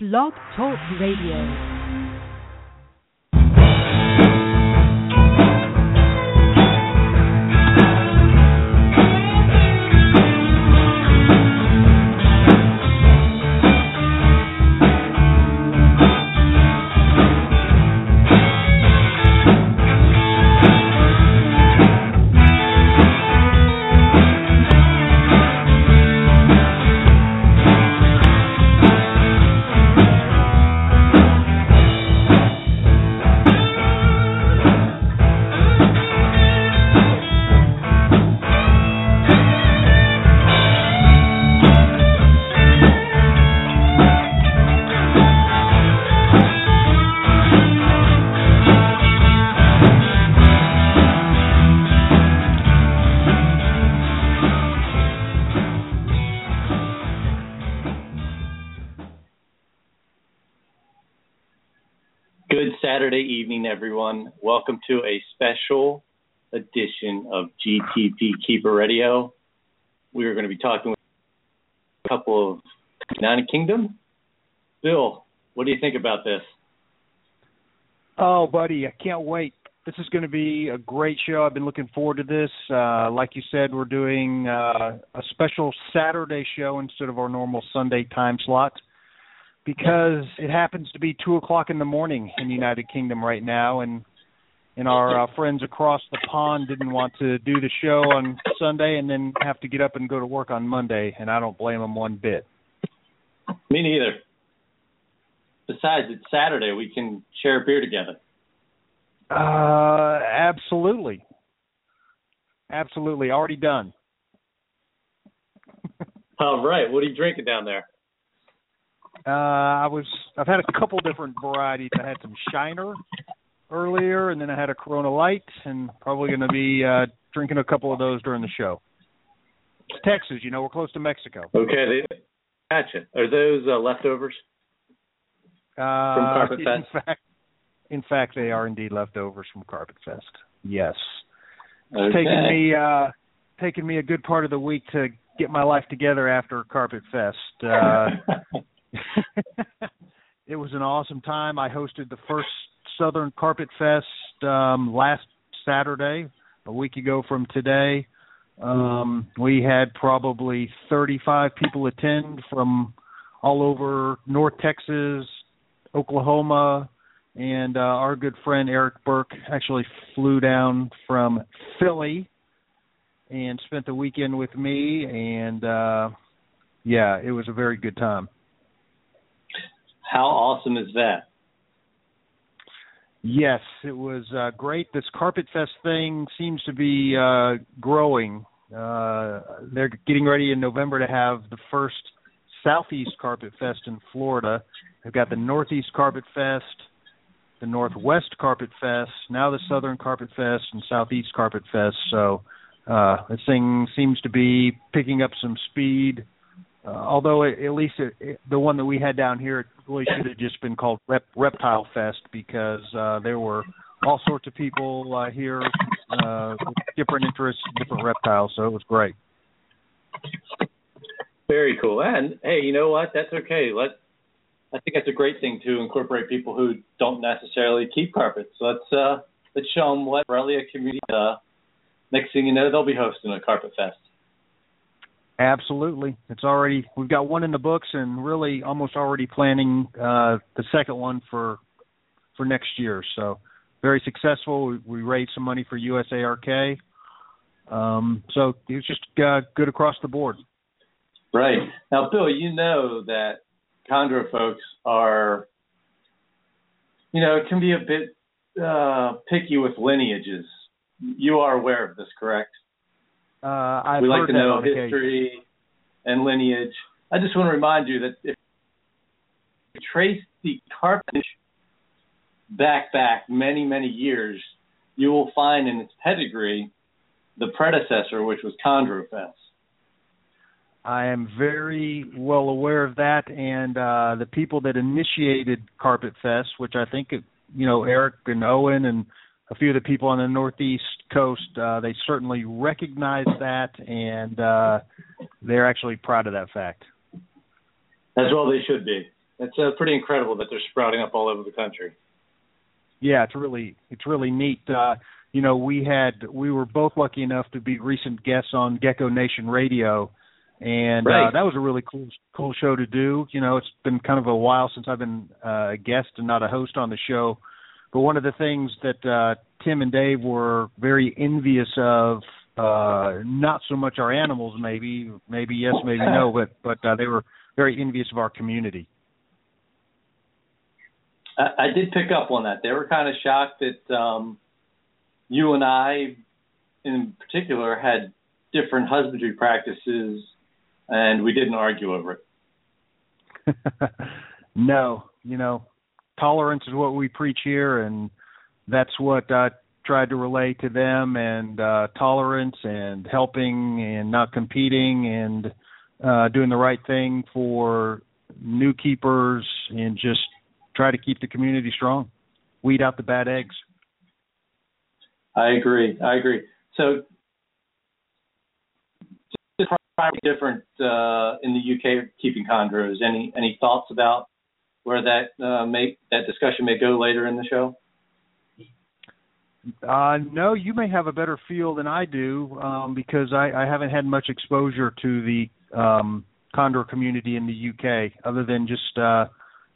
Blog Talk Radio. Everyone. Welcome to a special edition of GTP Keeper Radio. We are going to be talking with a couple of United Kingdom. Bill, what do you think about this? Oh, buddy, I can't wait. This is going to be a great show. I've been looking forward to this. Uh, like you said, we're doing uh, a special Saturday show instead of our normal Sunday time slot because it happens to be two o'clock in the morning in the United Kingdom right now, and and our uh, friends across the pond didn't want to do the show on Sunday and then have to get up and go to work on Monday, and I don't blame them one bit. Me neither. Besides, it's Saturday. We can share a beer together. Uh, absolutely. Absolutely. Already done. All right. What are you drinking down there? Uh, I was I've had a couple different varieties. I had some Shiner earlier, and then I had a Corona Light, and probably going to be uh, drinking a couple of those during the show. It's Texas, you know, we're close to Mexico. Okay, they, gotcha. Are those uh, leftovers uh, from Carpet Fest? In fact, in fact, they are indeed leftovers from Carpet Fest. Yes, it's okay. taken me uh, taken me a good part of the week to get my life together after Carpet Fest. Uh, it was an awesome time. I hosted the first Southern Carpet Fest um, last Saturday, a week ago from today. Um, we had probably 35 people attend from all over North Texas, Oklahoma, and uh, our good friend Eric Burke actually flew down from Philly and spent the weekend with me. And uh, yeah, it was a very good time. How awesome is that? Yes, it was uh, great. This Carpet Fest thing seems to be uh, growing. Uh, they're getting ready in November to have the first Southeast Carpet Fest in Florida. They've got the Northeast Carpet Fest, the Northwest Carpet Fest, now the Southern Carpet Fest, and Southeast Carpet Fest. So uh, this thing seems to be picking up some speed. Uh, although it, at least it, it, the one that we had down here it really should have just been called Rep, Reptile Fest because uh, there were all sorts of people uh, here uh, with different interests, different reptiles. So it was great. Very cool. And hey, you know what? That's okay. Let I think that's a great thing to incorporate people who don't necessarily keep carpets. Let's uh, let's show them what Borrelia community. Uh, next thing you know, they'll be hosting a carpet fest. Absolutely. It's already we've got one in the books and really almost already planning uh the second one for for next year. So very successful. We, we raised some money for USARK. Um so it was just uh, good across the board. Right. Now Bill, you know that chondro folks are you know, it can be a bit uh picky with lineages. You are aware of this, correct? Uh, I've we like to know history occasion. and lineage. I just want to remind you that if you trace the carpet back back many many years, you will find in its pedigree the predecessor, which was Chondrophis. I am very well aware of that, and uh, the people that initiated Carpet Fest, which I think it, you know Eric and Owen and a few of the people on the northeast coast uh, they certainly recognize that and uh, they're actually proud of that fact as well they should be It's uh, pretty incredible that they're sprouting up all over the country. Yeah, it's really it's really neat. Uh, you know, we had we were both lucky enough to be recent guests on Gecko Nation Radio, and uh, right. uh, that was a really cool cool show to do. You know, it's been kind of a while since I've been uh, a guest and not a host on the show, but one of the things that uh, Tim and Dave were very envious of, uh, not so much our animals, maybe maybe yes, maybe no, but but uh, they were very envious of our community. I, I did pick up on that. They were kind of shocked that um, you and I, in particular, had different husbandry practices, and we didn't argue over it. no, you know, tolerance is what we preach here, and that's what I tried to relay to them. And uh, tolerance and helping and not competing and uh, doing the right thing for new keepers and just try to keep the community strong, weed out the bad eggs. I agree. I agree. So, different uh, in the UK keeping chondros. Any any thoughts about where that uh, may that discussion may go later in the show? Uh, no, you may have a better feel than I do um, because I, I haven't had much exposure to the um, chondro community in the UK, other than just uh,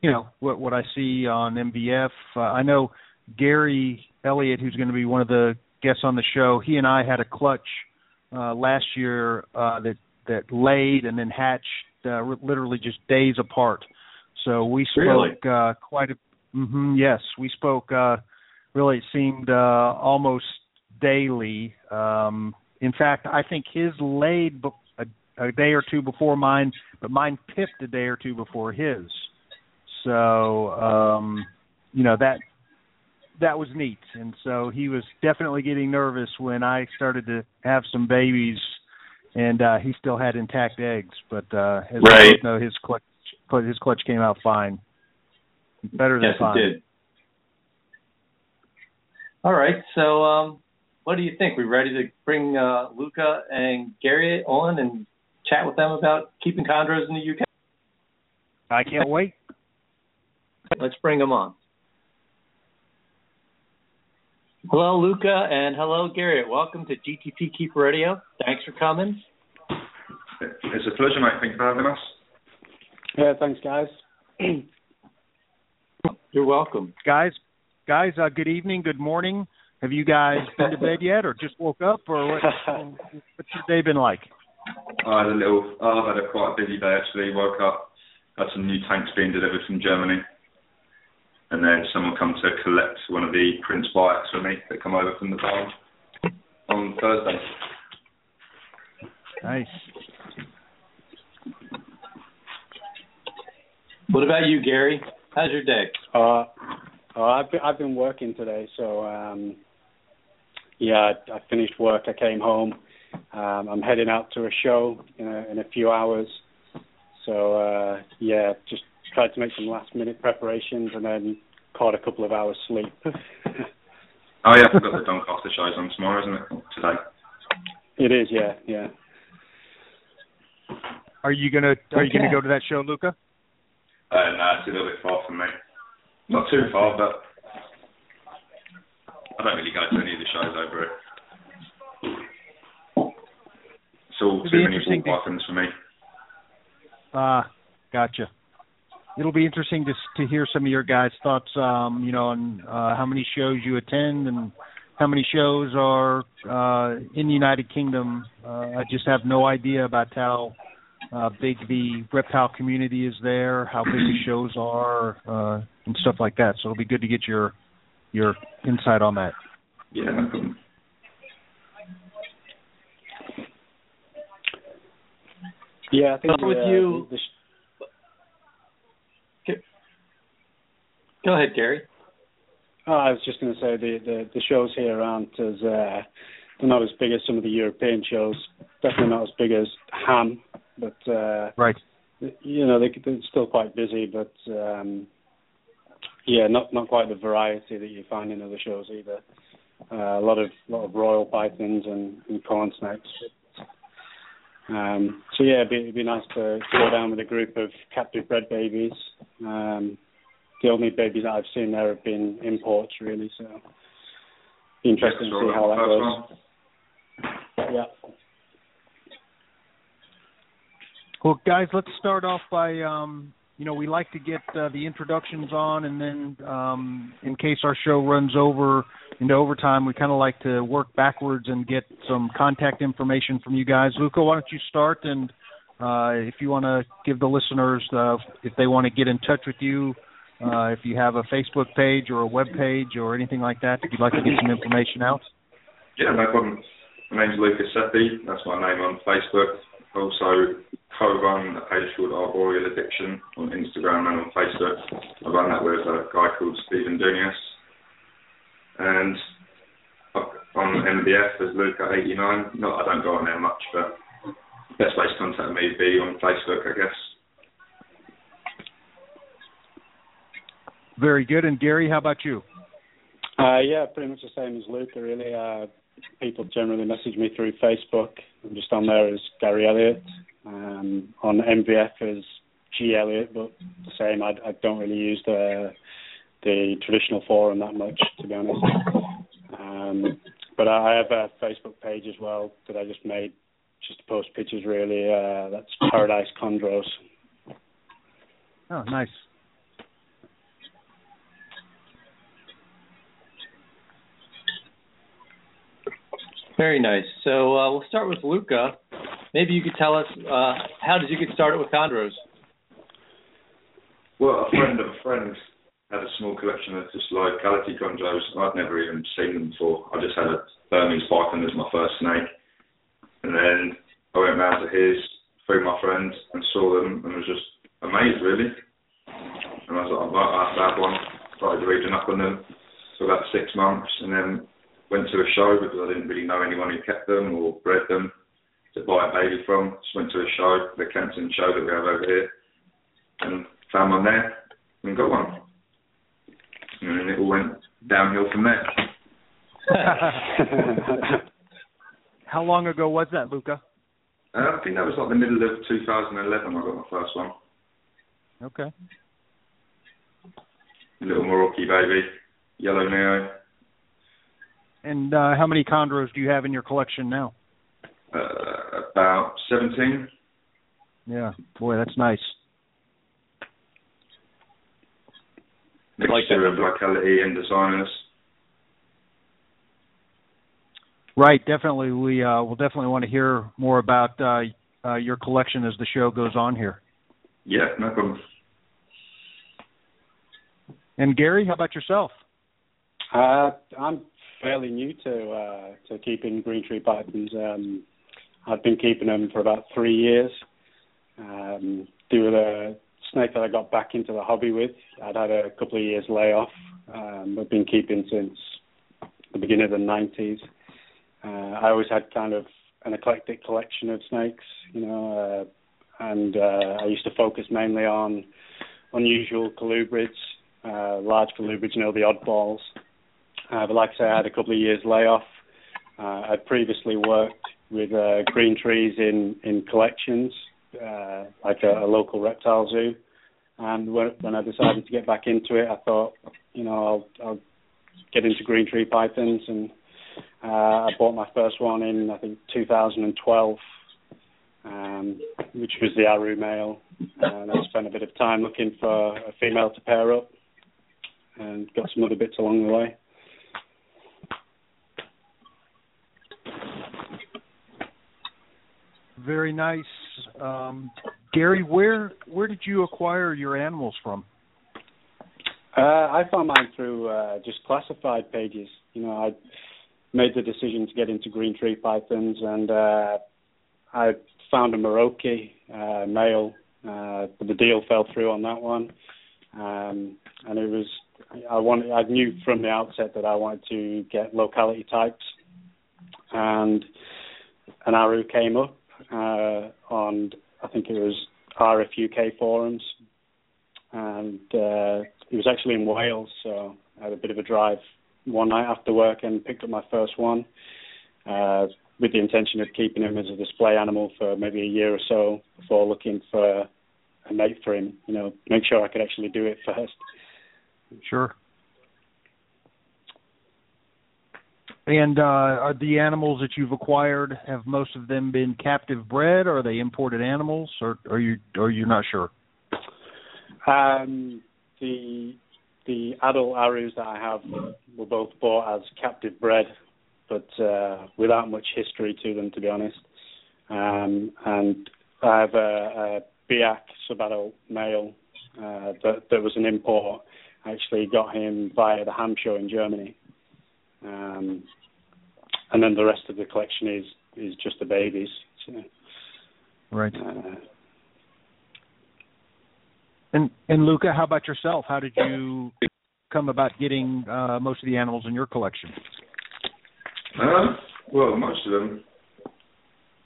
you know what what I see on MVF. Uh, I know Gary Elliott, who's going to be one of the guests on the show. He and I had a clutch uh, last year uh, that that laid and then hatched uh, literally just days apart. So we spoke really? uh, quite a. Mm-hmm, yes, we spoke. Uh, really, it seemed uh, almost daily. Um, in fact, I think his laid be- a, a day or two before mine, but mine pipped a day or two before his. So um, you know that that was neat, and so he was definitely getting nervous when I started to have some babies, and uh, he still had intact eggs. But uh, as right. we both know, his clutch his clutch came out fine, better than yes, fine. It did. All right, so um, what do you think? We ready to bring uh, Luca and Gary on and chat with them about keeping chondros in the UK? I can't wait. Let's bring them on. Hello, Luca, and hello, Garrett. Welcome to GTP Keeper Radio. Thanks for coming. It's a pleasure, mate. Thank you for having us. Yeah, thanks, guys. You're welcome, guys. Guys, uh, good evening, good morning. Have you guys been to bed yet, or just woke up, or what, what's your day been like? I had a little. Oh, I've had a quite a busy day actually. Woke up, had some new tanks being delivered from Germany and then someone come to collect one of the Prince bikes for me that come over from the barn on Thursday. Nice. What about you, Gary? How's your day? Uh, uh I've been I've been working today, so um, yeah, I, I finished work. I came home. Um, I'm heading out to a show in a, in a few hours. So uh, yeah, just tried to make some last minute preparations and then caught a couple of hours sleep. oh yeah, I forgot the Doncaster show's on tomorrow, isn't it? Today. It is, yeah, yeah. Are you gonna Are you gonna go to that show, Luca? Uh, no, it's a little bit far from me. Not too far, but I don't really go to any of the shows over it. It's all It'd too many ball pythons for me. Ah, uh, gotcha it'll be interesting to to hear some of your guys' thoughts. Um, you know, on uh, how many shows you attend and how many shows are uh, in the United Kingdom. Uh, I just have no idea about how uh, big the reptile community is there, how big the shows are, uh, and stuff like that. So it'll be good to get your your insight on that. Yeah. Yeah, I think with uh, you. The, Go ahead, Gary. Oh, I was just going to say the, the, the shows here aren't as uh, they're not as big as some of the European shows. Definitely not as big as Hamm, but uh, right. You know they, they're still quite busy, but um, yeah, not not quite the variety that you find in other shows either. Uh, a lot of lot of royal pythons and, and corn snakes. Um, so yeah, it'd be, it'd be nice to go down with a group of captive bred babies. Um, the only babies that I've seen there have been imports, really. So interesting yeah, to see how that goes. Yeah. Well, guys, let's start off by um, you know we like to get uh, the introductions on, and then um, in case our show runs over into overtime, we kind of like to work backwards and get some contact information from you guys. Luca, why don't you start? And uh, if you want to give the listeners, uh, if they want to get in touch with you, uh, if you have a Facebook page or a web page or anything like that, if you'd like to get some information out. Yeah, no problem. My name's Lucas Seppi. That's my name on Facebook. Also co-run a page called Arboreal Addiction on Instagram and on Facebook. I run that with a guy called Stephen Dunias. And on MVF as Luca89. No, I don't go on there much, but best way to contact me would be on Facebook, I guess. Very good. And Gary, how about you? Uh, yeah, pretty much the same as Luca, really. Uh, people generally message me through Facebook. I'm just on there as Gary Elliott. Um, on MVF as G Elliott, but the same. I, I don't really use the the traditional forum that much, to be honest. Um, but I have a Facebook page as well that I just made just to post pictures. Really, uh, that's Paradise Chondros. Oh, nice. Very nice. So uh, we'll start with Luca. Maybe you could tell us uh, how did you get started with chondros? Well, a friend of a friend had a small collection of just locality chondros. I'd never even seen them before. I just had a Burmese python as my first snake, and then I went round to his through my friend and saw them and was just amazed really. And I was like, I have to have one. Started reading up on them for about six months, and then went to a show because I didn't really know anyone who kept them or bred them to buy a baby from. Just went to a show, the Kempton show that we have over here, and found one there and got one. And it all went downhill from there. How long ago was that, Luca? Uh, I think that was like the middle of 2011. I got my first one. Okay. Little Merauke baby, yellow Neo. And uh, how many chondros do you have in your collection now? Uh, about 17. Yeah, boy, that's nice. Mixture of locality and designers. Right, definitely. We uh, will definitely want to hear more about uh, uh, your collection as the show goes on here. Yeah, no problem. And Gary, how about yourself? Uh, I'm fairly new to uh, to keeping green tree pythons. Um, I've been keeping them for about three years. Um, they were the snake that I got back into the hobby with. I'd had a couple of years layoff. Um, I've been keeping since the beginning of the 90s. Uh, I always had kind of an eclectic collection of snakes, you know, uh, and uh, I used to focus mainly on unusual colubrids, uh, large colubrids, you know, the oddballs. But like I say, I had a couple of years layoff. Uh, I'd previously worked with uh, green trees in in collections, uh, like a, a local reptile zoo. And when, when I decided to get back into it, I thought, you know, I'll, I'll get into green tree pythons, and uh, I bought my first one in I think 2012, um, which was the Aru male. And I spent a bit of time looking for a female to pair up, and got some other bits along the way. Very nice. Um, Gary, where where did you acquire your animals from? Uh, I found mine through uh, just classified pages. You know, I made the decision to get into green tree pythons, and uh, I found a Merauke uh, male, uh, but the deal fell through on that one. Um, and it was I wanted I knew from the outset that I wanted to get locality types, and an Aru came up uh, on I think it was RF UK forums, and uh, it was actually in Wales, so I had a bit of a drive one night after work and picked up my first one. Uh, with the intention of keeping him as a display animal for maybe a year or so before looking for a mate for him. You know, make sure I could actually do it first. Sure. And uh, are the animals that you've acquired have most of them been captive bred, or are they imported animals, or are you are you not sure? Um, the the adult arus that I have were both bought as captive bred, but uh, without much history to them, to be honest. Um, and I have a, a Biak subadult male uh, that that was an import. I actually got him via the Hamm show in Germany. Um, and then the rest of the collection is is just the babies. So, right. Uh, and and Luca, how about yourself? How did you come about getting uh, most of the animals in your collection? Uh, well, most of them.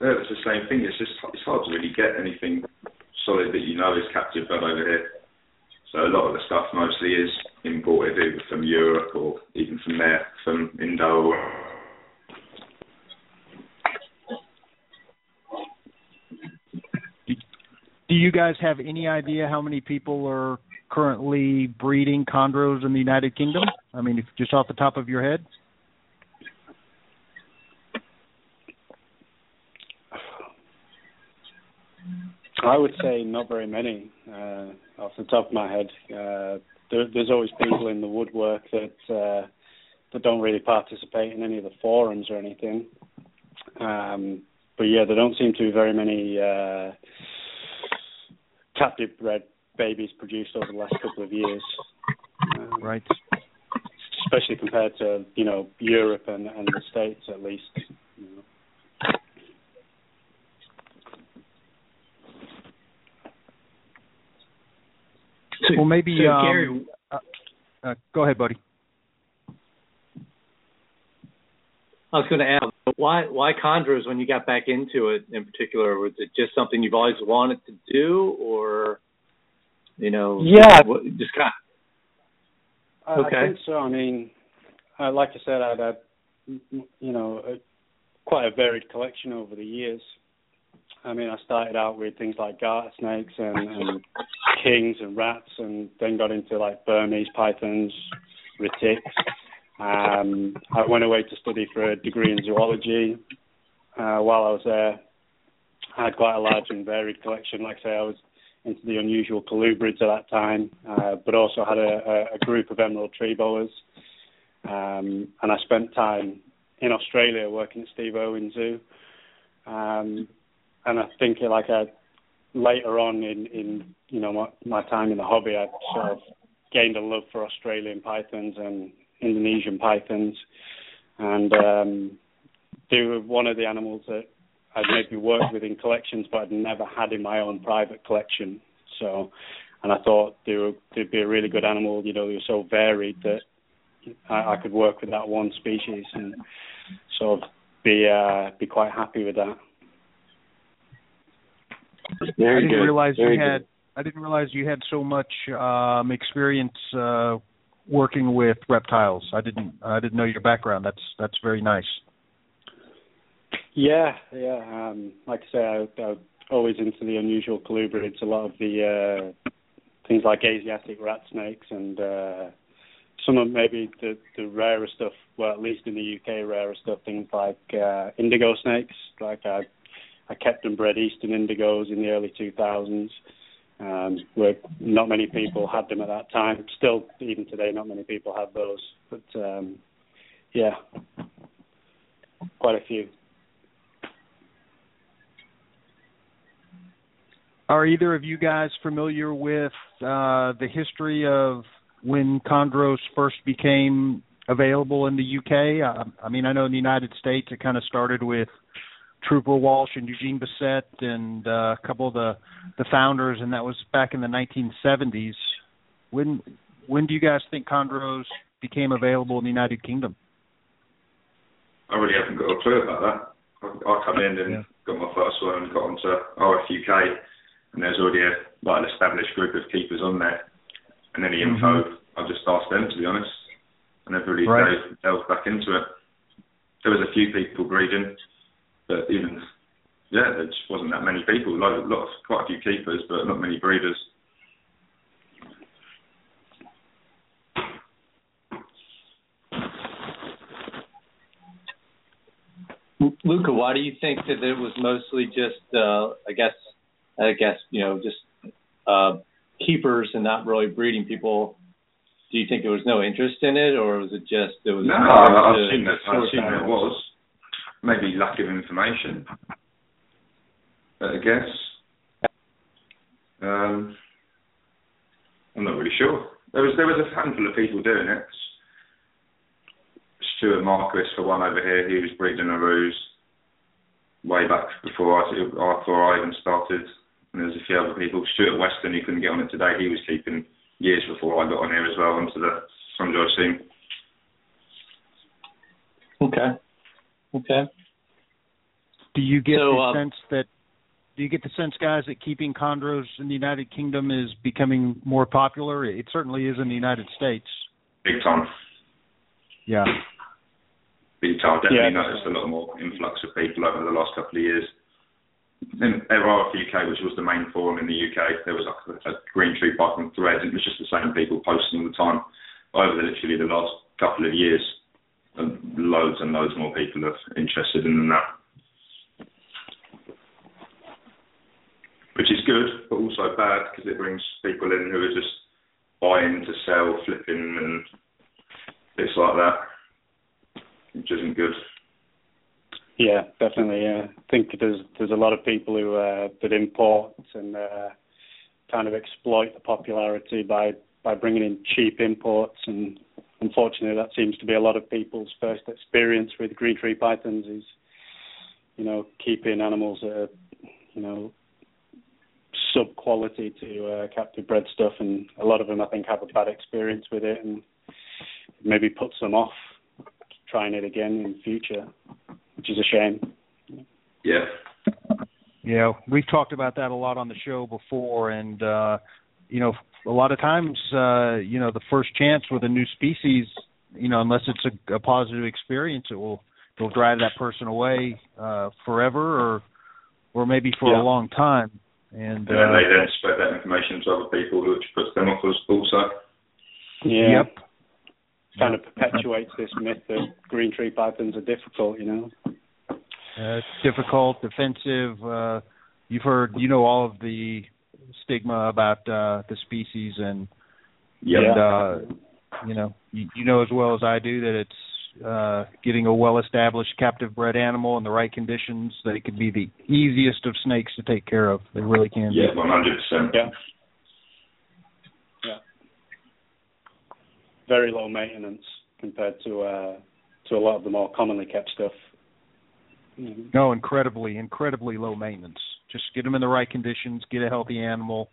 Yeah, it's the same thing. It's just it's hard to really get anything solid that you know is captive bred over here. So a lot of the stuff mostly is imported either from Europe or even from there, from Indo. Do you guys have any idea how many people are currently breeding chondros in the United Kingdom? I mean, just off the top of your head. I would say not very many. Uh, off the top of my head, uh, there, there's always people in the woodwork that uh, that don't really participate in any of the forums or anything. Um, but yeah, there don't seem to be very many uh, captive bred babies produced over the last couple of years. Um, right. Especially compared to you know Europe and, and the States at least. So, well, maybe. so um, Gary, uh, uh, go ahead, buddy. I was going to ask why why chondros when you got back into it in particular was it just something you've always wanted to do or you know yeah what, just kind of, okay I think so I mean uh, like I said I'd had you know a, quite a varied collection over the years I mean I started out with things like garter snakes and, and kings and rats and then got into like Burmese pythons retics um, I went away to study for a degree in zoology. Uh, while I was there, I had quite a large and varied collection. Like I say, I was into the unusual colubrids at that time, uh, but also had a, a, group of emerald tree boas. Um, and I spent time in Australia working at Steve Irwin Zoo. Um, and I think like I, later on in, in you know my, my time in the hobby, I sort of gained a love for Australian pythons and Indonesian pythons, and um, they were one of the animals that I'd maybe worked with in collections, but I'd never had in my own private collection. So, and I thought they were they'd be a really good animal. You know, they were so varied that I, I could work with that one species and sort of be uh, be quite happy with that. Very I didn't good. realize Very you had. good. I didn't realize you had so much um, experience uh, working with reptiles. I didn't I didn't know your background. That's that's very nice. Yeah, yeah. Um, like I say, I, I'm always into the unusual colubrids. A lot of the uh, things like Asiatic rat snakes and uh, some of maybe the, the rarer stuff. Well, at least in the UK, rarer stuff. Things like uh, indigo snakes. Like I, I kept and bred eastern indigos in the early 2000s um, where not many people had them at that time. Still, even today, not many people have those. But um, yeah, quite a few. Are either of you guys familiar with uh, the history of when chondros first became available in the UK? I, I mean, I know in the United States it kind of started with Trooper Walsh and Eugene Bessette and uh, a couple of the the founders, and that was back in the 1970s. When when do you guys think chondros became available in the United Kingdom? I really haven't got a clue about that. I, I come in and Yeah. got my first one and got onto RFUK, and there's already a like an established group of keepers on there. And any info, I've just asked them to be honest. I never really Right. delved back into it. There was a few people breeding, but even yeah, there just wasn't that many people. a lot of quite a few keepers, but not many breeders. Luca, why do you think that it was mostly just, uh, I guess, I guess you know, just uh, keepers and not really breeding people? Do you think there was no interest in it, or was it just it was? No, I've seen that. I've seen that it was maybe lack of information. I guess. Um, I'm not really sure. There was there was a handful of people doing it. Stuart Marquis for one over here. He was breeding Arus way back before I before I even started. And there's a few other people. Stuart Weston, who couldn't get on it today. He was keeping years before I got on here as well onto the Sunjoy scene. Okay. Okay. Do you get So, the uh, sense that do you get the sense, guys, that keeping chondros in the United Kingdom is becoming more popular? It certainly is in the United States. Big time. Yeah. Big time. Definitely Yeah. noticed a lot more influx of people over the last couple of years. In RRF UK, which was the main forum in the UK, there was like a, a green tree python thread. It was just the same people posting all the time. Over the, literally the last couple of years, and loads and loads more people are interested in that. Which is good, but also bad because it brings people in who are just buying to sell, flipping, and bits like that, which isn't good. Yeah, definitely. Yeah, I think there's there's a lot of people who uh, that import and uh, kind of exploit the popularity by by bringing in cheap imports, and unfortunately, that seems to be a lot of people's first experience with green tree pythons. Is you know keeping animals that are you know sub quality to uh, captive bred stuff, and a lot of them I think have a bad experience with it, and maybe puts them off trying it again in future, which is a shame. Yeah. Yeah, we've talked about that a lot on the show before, and uh, you know, a lot of times, uh, you know, the first chance with a new species, you know, unless it's a, a positive experience, it will it'll drive that person away uh, forever, or or maybe for Yeah. a long time. And And then uh, they then spread that information to other people, which puts them off as also. Yeah. yep, Kind of perpetuates this myth that green tree pythons are difficult, you know. uh, it's difficult, defensive. Uh, you've heard, you know, all of the stigma about uh, the species, and Yep. and uh, you know, you, you know as well as I do that it's uh, getting a well-established captive bred animal in the right conditions. They could be the easiest of snakes to take care of. They really can. be. Yeah, one hundred percent. Yeah. Yeah. Very low maintenance compared to uh to a lot of the more commonly kept stuff. Mhm. No, incredibly, incredibly low maintenance. Just get them in the right conditions, get a healthy animal,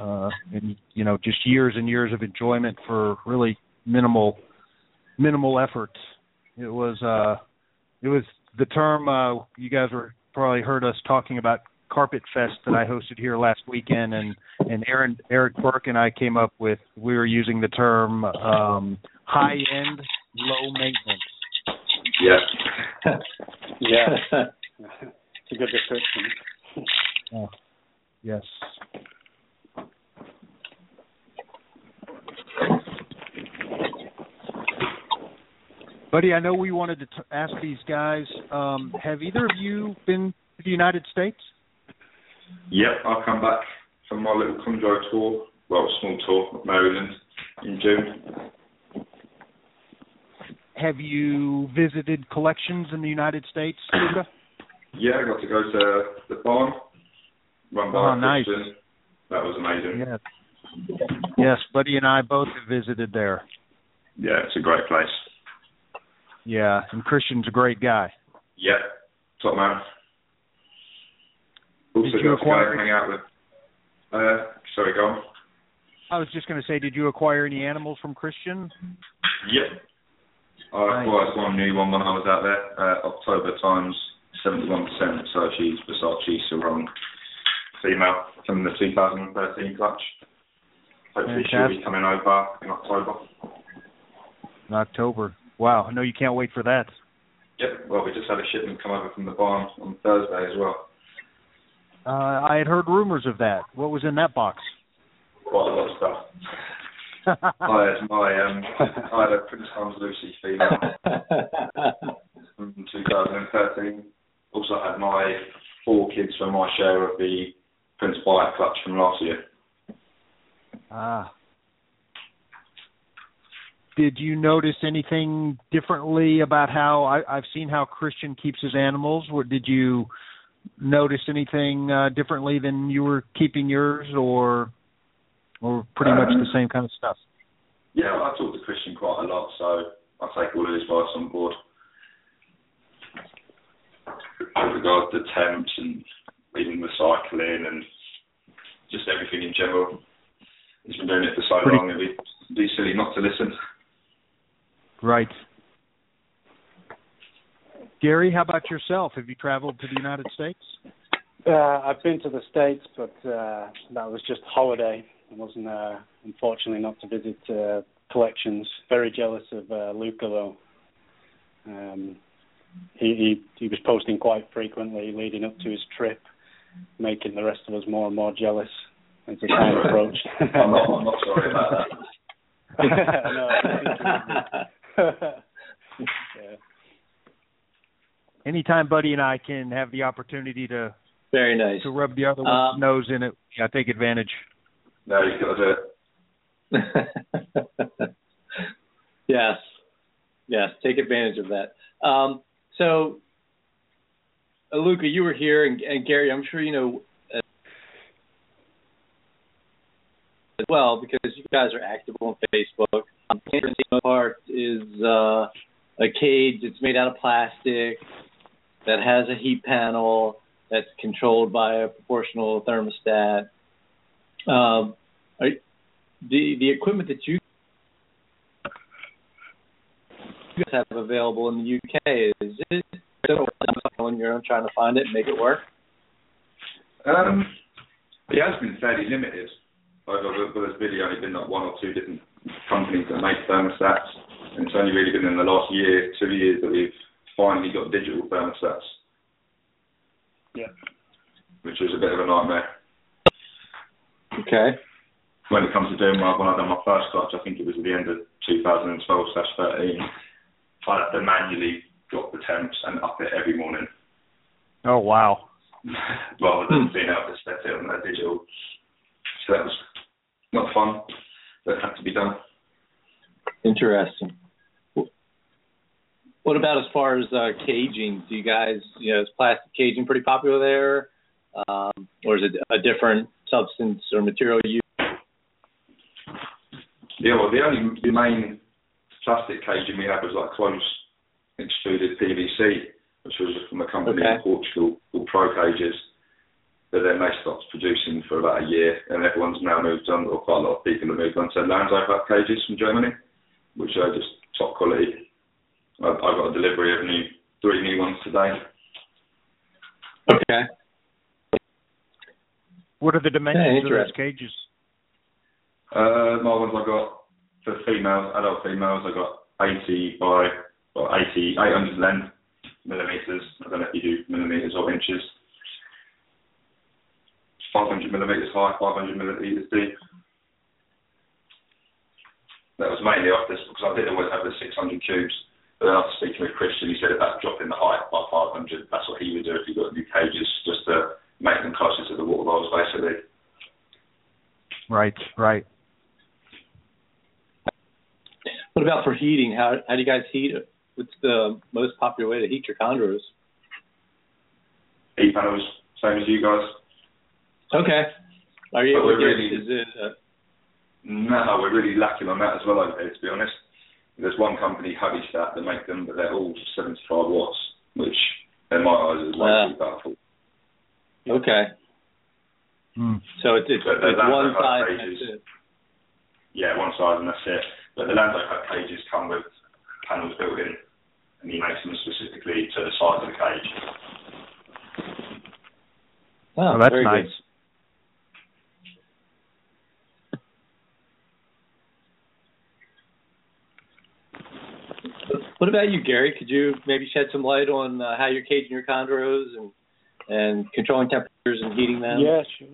uh, and you know, just years and years of enjoyment for really minimal, minimal effort. It was, uh, it was the term uh, you guys were probably heard us talking about Carpet Fest that I hosted here last weekend, and and Aaron Eric Burke and I came up with we were using the term um, high end, low maintenance. Yeah. Yeah. it's a good description. Oh, yes. Buddy, I know we wanted to t- ask these guys. Um, have either of you been to the United States? Yep, I'll come back from my little chondro tour, well, small tour of Maryland in June. Have you visited collections in the United States, Luca? Yeah, I got to go to the barn, run by Oh, nice. Christian. That was amazing. Yes. Yes, Buddy and I both have visited there. Yeah, it's a great place. Yeah, and Christian's a great guy. Yep, top man. Also Did you got to go acquire- hang out with. Uh, sorry, go on. I was just going to say, did you acquire any animals from Christian? Yep. I Nice. acquired one new one when I was out there. Uh, October times 71%, so she's Versace Sorong female from the 2013 clutch. Hopefully she'll be coming over in October. In October. Wow, I know you can't wait for that. Yep. Well, we just had a shipment come over from the barn on Thursday as well. Uh, I had heard rumors of that. What was in that box? Quite a lot of stuff. I had my um, I had a Prince Hans Lucy female from 2013. Also had my four kids from my share of the Prince Byatt clutch from last year. Ah. Did you notice anything differently about how I, I've seen how Christian keeps his animals? What did you notice anything uh, differently than you were keeping yours, or or pretty um, much the same kind of stuff? Yeah, I talk to Christian quite a lot, so I take all of his advice on board. With regard to temps and even recycling and just everything in general. He's been doing it for so pretty long, it'd be, be silly not to listen. Right. Gary, how about yourself? Have you traveled to the United States? Uh, I've been to the States, but uh, that was just holiday. I wasn't, uh, unfortunately, not to visit uh, collections. Very jealous of uh, Luca, though. Um, he, he he was posting quite frequently leading up to his trip, making the rest of us more and more jealous as the time approached. I'm, not, I'm not sorry about that. no, yeah anytime Buddy and I can have the opportunity to very nice to rub the other one's um, nose in it, I take advantage. No, you got to do it. yes, yes, take advantage of that. Um, so, Luca, you were here, and, and Gary, I'm sure you know uh, as well because you guys are active on Facebook. Um, part is uh, a cage. It's made out of plastic that has a heat panel that's controlled by a proportional thermostat. Um, are, the the equipment that you guys have available in the UK is it on your own trying to find it and make it work? Um, it has been fairly limited. Over, there's really only been like one or two different companies that make thermostats, and it's only really been in the last year, two years that we've finally got digital thermostats. Yeah. Which was a bit of a nightmare. Okay. When it comes to doing my, when I done my first clutch, I think it was at the end of 2012 slash 13, I had to manually drop the temps and up it every morning. Oh wow. Rather than being able to set it on that digital. So that was not fun, but had to be done. Interesting. What about as far as uh, caging? Do you guys, you know, is plastic caging pretty popular there, um, or is it a different substance or material you? Yeah, well, the only the main plastic caging we had was like close extruded PVC, which was from a company okay. in Portugal called Pro Cages. But then they stopped producing for about a year, and everyone's now moved on, or quite a lot of people have moved on to Lanzo cages from Germany, which are just top quality I've, I've got a delivery of new three new ones today. Okay. What are the dimensions yeah, of those cages? Uh, my ones I got for females, adult females, I got 80 by well, 80, 800 length millimeters. I don't know if you do millimeters or inches. 500 millimeters high, 500 millimeters deep. That was mainly off this because I did always have the 600 cubes. But then after speaking with Christian, he said about dropping the height by 500, that's what he would do if he got new cages, just to make them closer to the water bowls, basically. Right, right. What about for heating? How how do you guys heat it? What's the most popular way to heat your chondros? Heat panels, same as you guys. Okay. Are you able to really, is it? Uh, no, we're really lacking on that as well over here, to be honest. There's one company, Habistat, that make them, but they're all 75 watts, which in my eyes is way too powerful. Okay. Hmm. So it's, it's, it's one size. Cages, yeah, one size and that's it. But the Lanzo Cut cages come with panels built in, and he makes them specifically to the size of the cage. Oh, oh that's nice. Good. What about you, Gary? Could you maybe shed some light on uh, how you're caging your chondros and and controlling temperatures and heating them? Yeah, sure.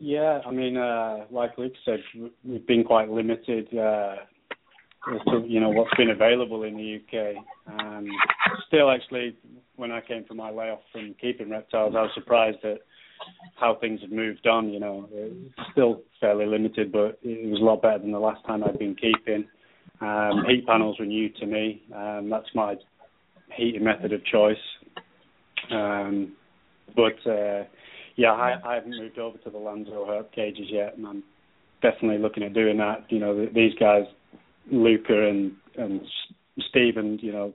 Yeah, I mean, uh, like Luke said, we've been quite limited uh, as to you know what's been available in the UK. Um, still, actually, when I came from my layoff from keeping reptiles, I was surprised at how things have moved on. You know, it's still fairly limited, but it was a lot better than the last time I'd been keeping. Um, heat panels were new to me. Um, that's my heating method of choice. Um, but uh, yeah, I, I haven't moved over to the Lanzo herp cages yet, and I'm definitely looking at doing that. You know, these guys, Luca and and Stephen, you know,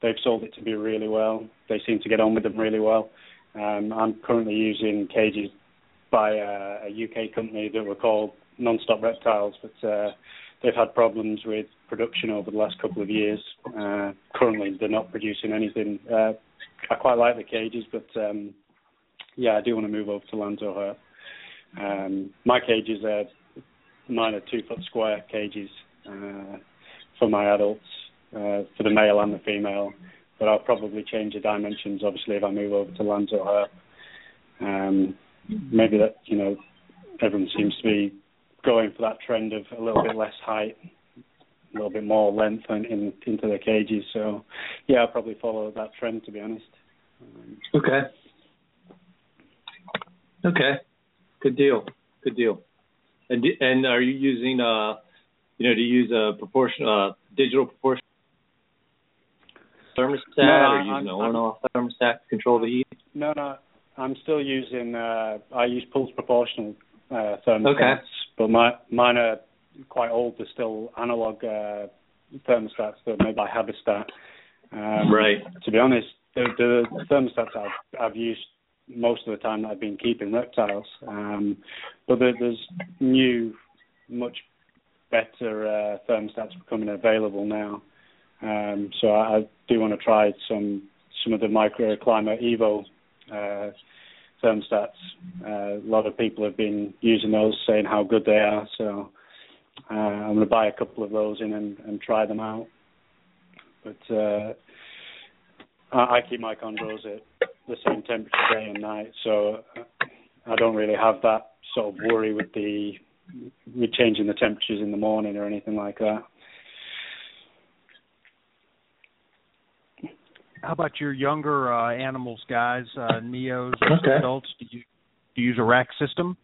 they've sold it to me really well. They seem to get on with them really well. Um, I'm currently using cages by a, a UK company that were called Nonstop Reptiles, but uh, they've had problems with production over the last couple of years. Uh, currently, they're not producing anything. Uh, I quite like the cages, but um, yeah, I do want to move over to Lanzo Herp. Um, my cages are mine are two foot square cages uh, for my adults, uh, for the male and the female. But I'll probably change the dimensions, obviously, if I move over to Lanzo Herp. Um, maybe that you know everyone seems to be going for that trend of a little bit less height, a little bit more length in, in into the cages. So yeah, I'll probably follow that trend to be honest. Um, okay. Okay. Good deal. Good deal. And and are you using uh you know to use a proportion uh digital proportion thermostat no, or using I'm, an on off thermostat to control the heat? No, no. I'm still using uh I use pulse proportional uh thermostats. Okay. But my mine are quite old, they're still analog uh thermostats that are made by Habistat. Um, right. To be honest, the, the thermostats I've, I've used most of the time that I've been keeping reptiles. Um, but there, there's new, much better uh, thermostats becoming available now. Um, so I, I do want to try some some of the microclimate Evo uh, thermostats. Uh, a lot of people have been using those, saying how good they are. So uh, I'm going to buy a couple of those in and, and try them out. But uh, I, I keep my chondros at the same temperature day and night, so I don't really have that sort of worry with the with changing the temperatures in the morning or anything like that. How about your younger uh, animals, guys, uh, neos, Okay. adults? Do you do you use a rack system?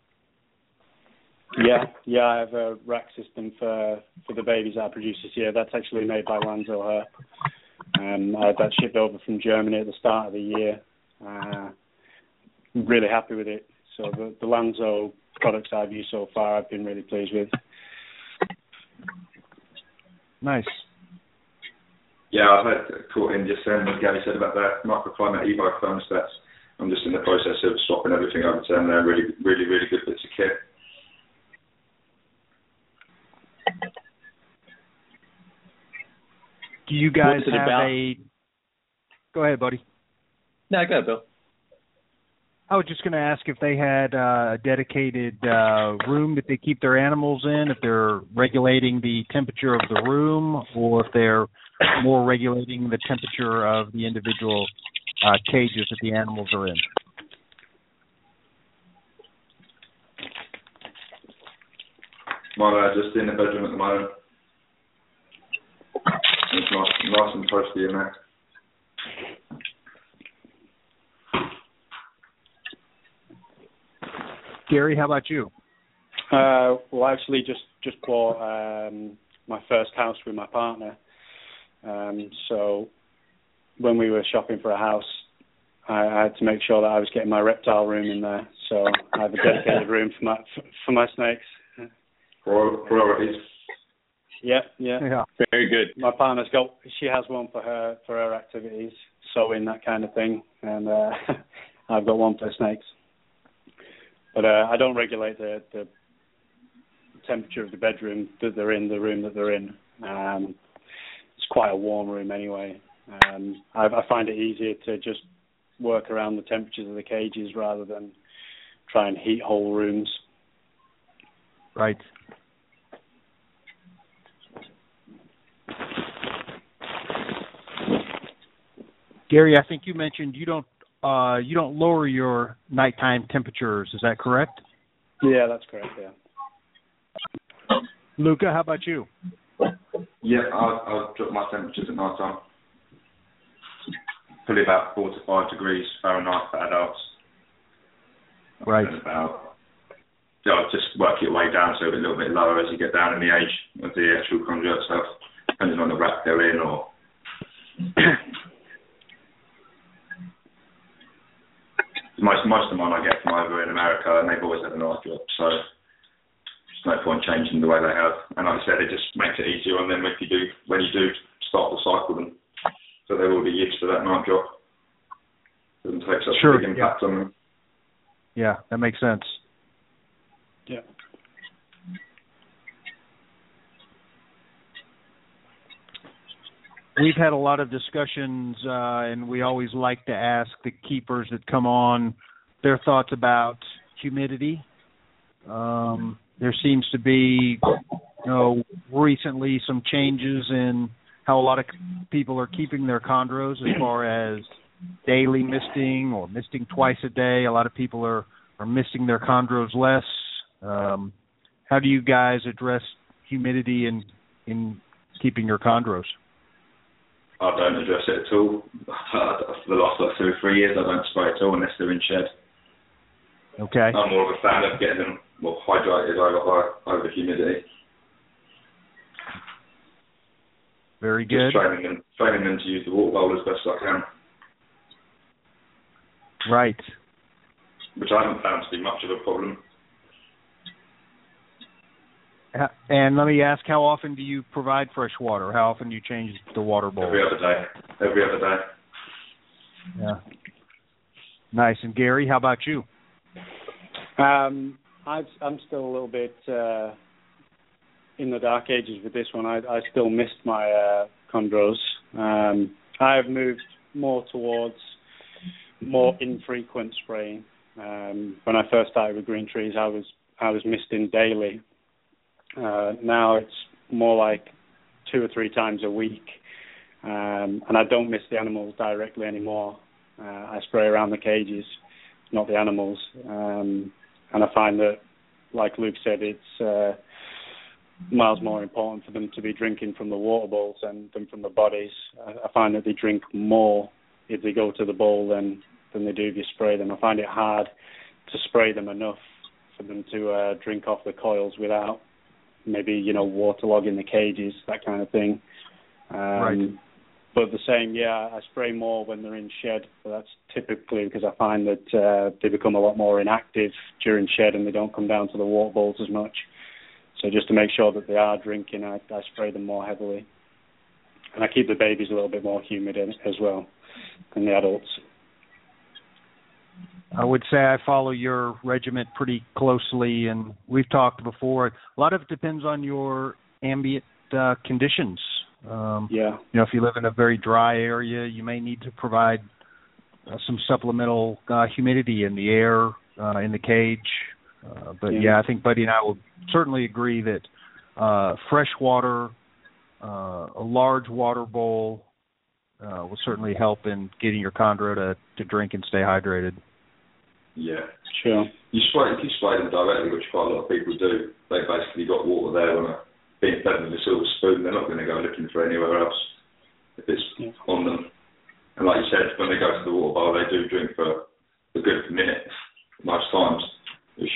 Yeah, yeah, I have a rack system for for the babies that I produce this year. That's actually made by Lanzo Herp. Um, I had that shipped over from Germany at the start of the year. Uh, really happy with it. So the, the Lanzo products I've used so far, I've been really pleased with. Nice. Yeah, I've heard caught in just saying what Gary said about that microclimate Evo thermostats. I'm just in the process of swapping everything over to them. They're really, really, really good bits of kit. Do you guys have about? a? Go ahead, buddy. No, go ahead, Bill. I was just going to ask if they had uh, a dedicated uh, room that they keep their animals in, if they're regulating the temperature of the room, or if they're more regulating the temperature of the individual uh, cages that the animals are in. Are just in the bedroom at the moment. It's nice, nice and toasty in there. Gary, how about you? Uh, well, I actually just just bought um, my first house with my partner. Um, so when we were shopping for a house, I, I had to make sure that I was getting my reptile room in there. So I have a dedicated room for my for my snakes. Prior- Priorities. Yeah, yeah. Yeah. Very good. My partner's got she has one for her for her activities, sewing that kind of thing, and uh, I've got one for snakes. But uh, I don't regulate the, the temperature of the bedroom that they're in, the room that they're in. Um, it's quite a warm room anyway. Um, I, I find it easier to just work around the temperatures of the cages rather than try and heat whole rooms. Right. Gary, I think you mentioned you don't uh, you don't lower your nighttime temperatures. Is that correct? Yeah, that's correct. Yeah. Luca, how about you? Yeah, I'll, I'll drop my temperatures at night time. Probably about four to five degrees Fahrenheit for adults. Right. And about, yeah, I'll just work your way down so a little bit lower as you get down in the age of the actual chondro itself, depending on the rack they're in or. Most most of mine I get from over in America, and they've always had a night job. so there's no point changing the way they have. And like I said, it just makes it easier on them if you do when you do start the cycle them, so they're be used to that night drop. Doesn't take such Sure, a big impact on them. Yeah, that makes sense. Yeah. We've had a lot of discussions, uh, and we always like to ask the keepers that come on their thoughts about humidity. Um, there seems to be, you know, recently some changes in how a lot of people are keeping their chondros as far as daily misting or misting twice a day. A lot of people are are misting their chondros less. Um, how do you guys address humidity in in keeping your chondros? I don't address it at all. For the last like two or three years, I don't spray at all unless they're in shed. Okay. I'm more of a fan of getting them more hydrated over high, over humidity. Very good. Just training them, training them to use the water bowl as best I can, Right. which I haven't found to be much of a problem. Ha- And let me ask, how often do you provide fresh water? How often do you change the water bowl? Every other day, every other day. Yeah. Nice. And Gary, how about you? Um, I've, I'm still a little bit uh, in the dark ages with this one. I, I still missed my uh, chondros. Um, I have moved more towards more infrequent spraying. Um, when I first started with green trees, I was I was misting daily. Uh, now it's more like two or three times a week, um, and I don't miss the animals directly anymore. Uh, I spray around the cages, not the animals. Um, and I find that, like Luke said, it's uh, miles more important for them to be drinking from the water bowls than, than from the bodies. I, I find that they drink more if they go to the bowl than than they do if you spray them. I find it hard to spray them enough for them to uh, drink off the coils without maybe you know waterlogging the cages, that kind of thing. Um, Right. But the same, yeah, I spray more when they're in shed. But that's typically because I find that uh, they become a lot more inactive during shed and they don't come down to the water bowls as much. So just to make sure that they are drinking, I, I spray them more heavily, and I keep the babies a little bit more humid in, as well than the adults. I would say I follow your regiment pretty closely, and we've talked before. A lot of it depends on your ambient uh, conditions. Um, Yeah, you know, if you live in a very dry area, you may need to provide uh, some supplemental uh, humidity in the air, uh, in the cage. Uh, but Yeah. yeah. I think Buddy and I will certainly agree that uh, fresh water, uh, a large water bowl, uh, will certainly help in getting your chondro to, to drink and stay hydrated. Yeah. sure. You spray if you spray them directly, which quite a lot of people do. They basically got water there on a being fed with a silver spoon. They're not going to go looking for anywhere else if it's Yeah. on them. And like you said, when they go to the water bowl, they do drink for a good minute most times, which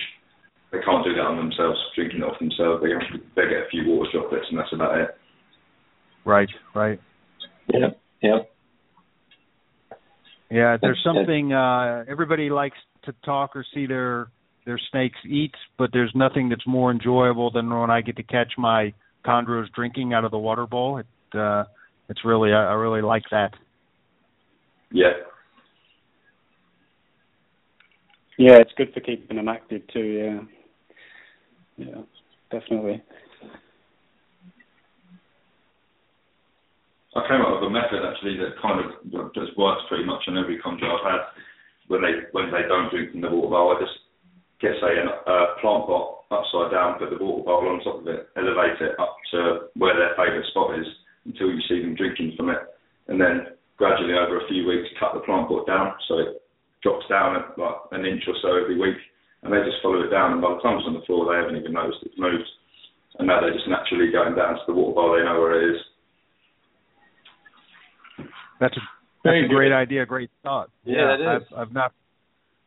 they can't do that on themselves, drinking it off themselves. They, they get a few water droplets and that's about it. Right, right. Yeah. Yeah. Yeah, there's something uh everybody likes to talk or see their their snakes eat, but there's nothing that's more enjoyable than when I get to catch my chondros drinking out of the water bowl. It uh it's really I, I really like that. Yeah. Yeah, it's good for keeping them active too. Yeah, yeah, definitely. I came up with a method actually that kind of just works pretty much on every chondro I've had. When they when they don't drink from the water bowl, I just get say a uh, plant pot upside down, put the water bowl on top of it, elevate it up to where their favourite spot is until you see them drinking from it, and then gradually over a few weeks cut the plant pot down, so it drops down like an inch or so every week, and they just follow it down. And by the time it's on the floor, they haven't even noticed it's moved, and now they're just naturally going down to the water bowl. They know where it is. That's a that's a great idea, great thought. Yeah, yeah I've, I've not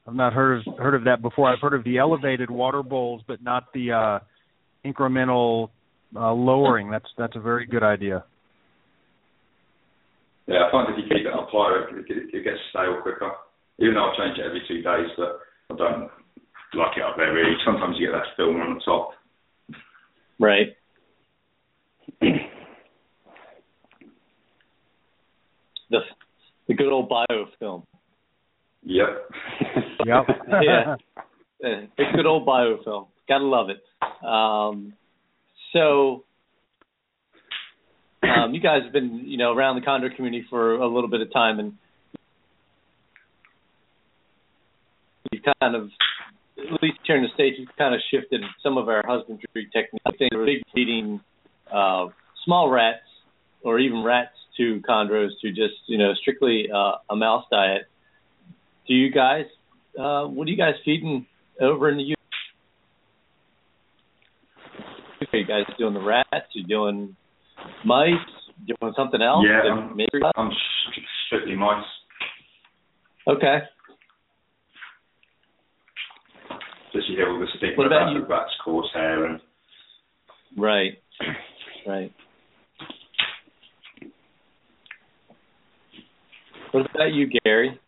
I've not heard of heard of that before. I've heard of the elevated water bowls, but not the uh, incremental uh, lowering. That's that's a very good idea. Yeah, I find if you keep it up higher, it, it, gets stale quicker. Even though I change it every two days, but I don't like it up there really. Sometimes you get that film on the top. Right. the the good old biofilm. Yep. yep. yeah. It's good old biofilm. Gotta love it. Um, so um, you guys have been, you know, around the chondro community for a little bit of time, and you've kind of, at least here in the states, you've kind of shifted some of our husbandry techniques. I think big feeding uh, small rats or even rats to chondros to just, you know, strictly uh, a mouse diet. Do you guys, uh, what are you guys feeding over in the U? Are you guys doing the rats? Are you doing mice? Doing something else? Yeah, I'm, I'm strictly mice. Okay. Just you hear all the stigma what about, about you? the rat's coarse hair and. Right. Right. What about you, Gary?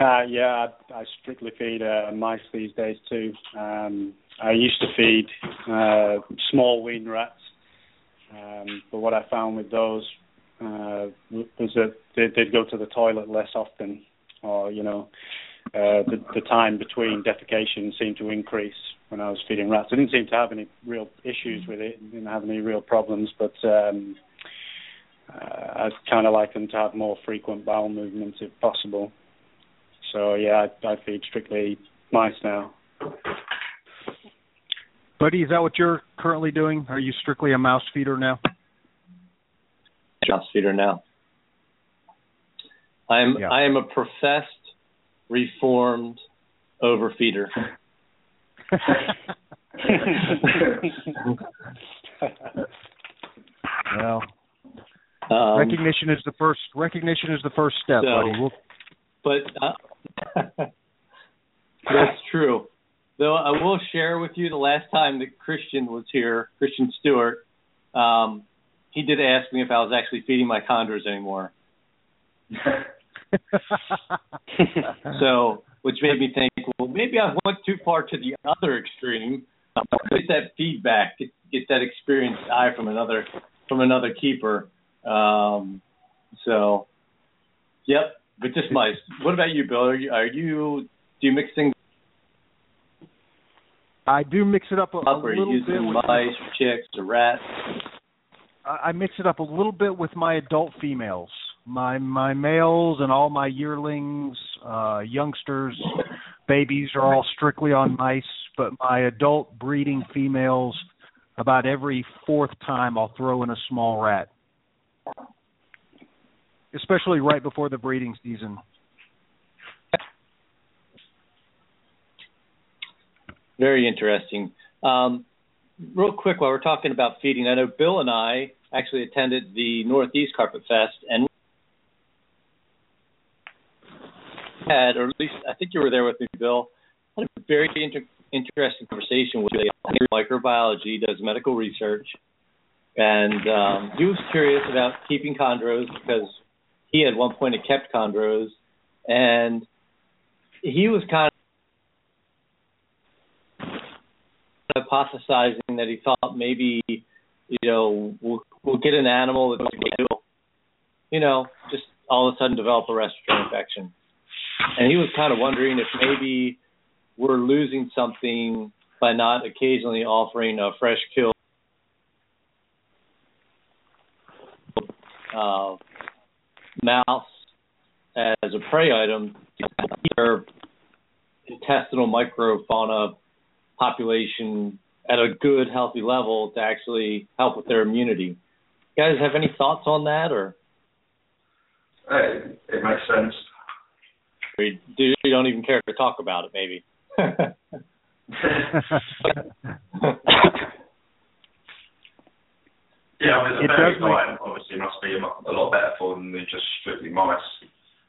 Uh, yeah, I, I strictly feed uh, mice these days too. Um, I used to feed uh, small wean rats, um, but what I found with those uh, was that they, they'd go to the toilet less often, or you know, uh, the, the time between defecation seemed to increase when I was feeding rats. I didn't seem to have any real issues with it, didn't have any real problems, but um, uh, I'd kind of like them to have more frequent bowel movements if possible. So yeah, I, I feed strictly mice now. Buddy, is that what you're currently doing? Are you strictly a mouse feeder now? Mouse feeder now. I'm yeah. I am a professed reformed overfeeder. well, um, recognition is the first recognition is the first step, so, buddy. We'll... But uh, that's true. Though I will share with you the last time that Christian was here, Christian Stewart, um, he did ask me if I was actually feeding my chondros anymore. so, which made me think, well, maybe I went too far to the other extreme. Get that feedback, get, get that experienced eye from another from another keeper. Um, so, yep, but just mice. What about you, Bill? Are you, are you do you mix things I do mix it up a, a little bit. With mice, chicks, or rats. I mix it up a little bit with my adult females. My my males and all my yearlings, uh, youngsters, babies are all strictly on mice. But my adult breeding females, about every fourth time, I'll throw in a small rat, especially right before the breeding season. Very interesting. Um, real quick, while we're talking about feeding, I know Bill and I actually attended the Northeast Carpet Fest, and had, or at least I think you were there with me, Bill. Had a very inter- interesting conversation with a microbiology, does medical research, and um, he was curious about keeping chondros because he at one point had kept chondros, and he was kind of hypothesizing that he thought maybe, you know, we'll, we'll get an animal that you know, just all of a sudden develop a respiratory infection. And he was kind of wondering if maybe we're losing something by not occasionally offering a fresh kill uh, mouse as a prey item. Their intestinal microfauna population at a good, healthy level to actually help with their immunity. You guys have any thoughts on that, or? It, it makes sense. You don't even care to talk about it, maybe. Yeah, I mean, It it's a berry does make- diet obviously must be a, a lot better for them than just strictly mice.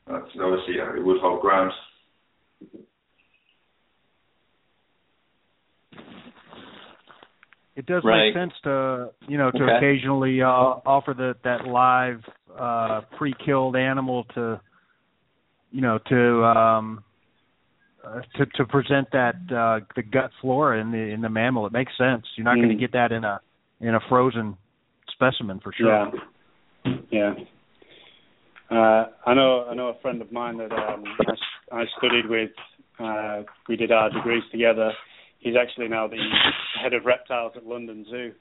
Uh, obviously, yeah, it would hold ground. It does Right. make sense to you know to Okay. occasionally uh, offer the that live uh, pre-killed animal to you know to um, uh, to to present that uh, the gut flora in the in the mammal. It makes sense. You're not going to Mm. get that in a in a frozen specimen for sure. Yeah, yeah. Uh, I know. I know a friend of mine that um, I, I studied with. Uh, we did our degrees together. He's actually now the head of reptiles at London Zoo.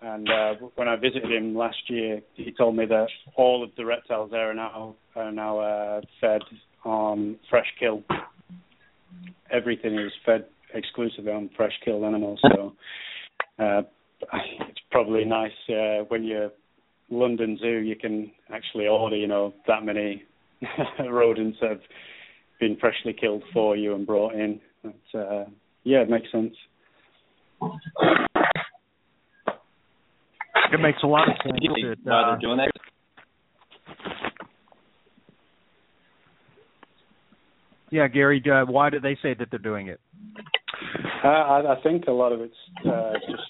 And uh, when I visited him last year, he told me that all of the reptiles there are now are now uh, fed on fresh kill. Everything is fed exclusively on fresh killed animals. So uh, it's probably nice uh, when you're London Zoo, you can actually order, you know, that many rodents have been freshly killed for you and brought in. But, uh, yeah, it makes sense. It makes a lot of sense. Why That, they're uh, doing that? yeah, Gary. Uh, why do they say that they're doing it? Uh, I, I think a lot of it's uh, just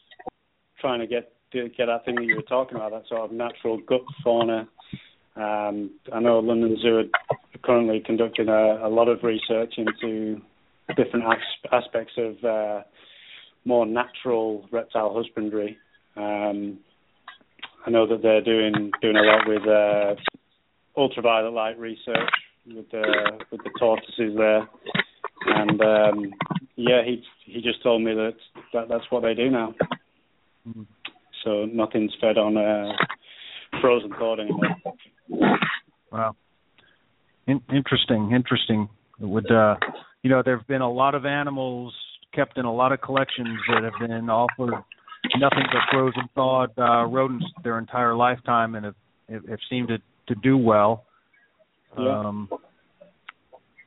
trying to get to get that thing that you were talking about, that sort of natural gut fauna. Um, I know London Zoo are currently conducting a, a lot of research into different as- aspects of uh, more natural reptile husbandry. Um, I know that they're doing doing a lot with uh, ultraviolet light research with the with the tortoises there, and um, yeah, he he just told me that, that that's what they do now. So nothing's fed on uh, frozen thawed anymore. Wow. In- interesting, interesting. It would uh you know, there've been a lot of animals kept in a lot of collections that have been offered nothing but frozen thawed uh rodents their entire lifetime and have have, have seemed to to do well. Yeah. Um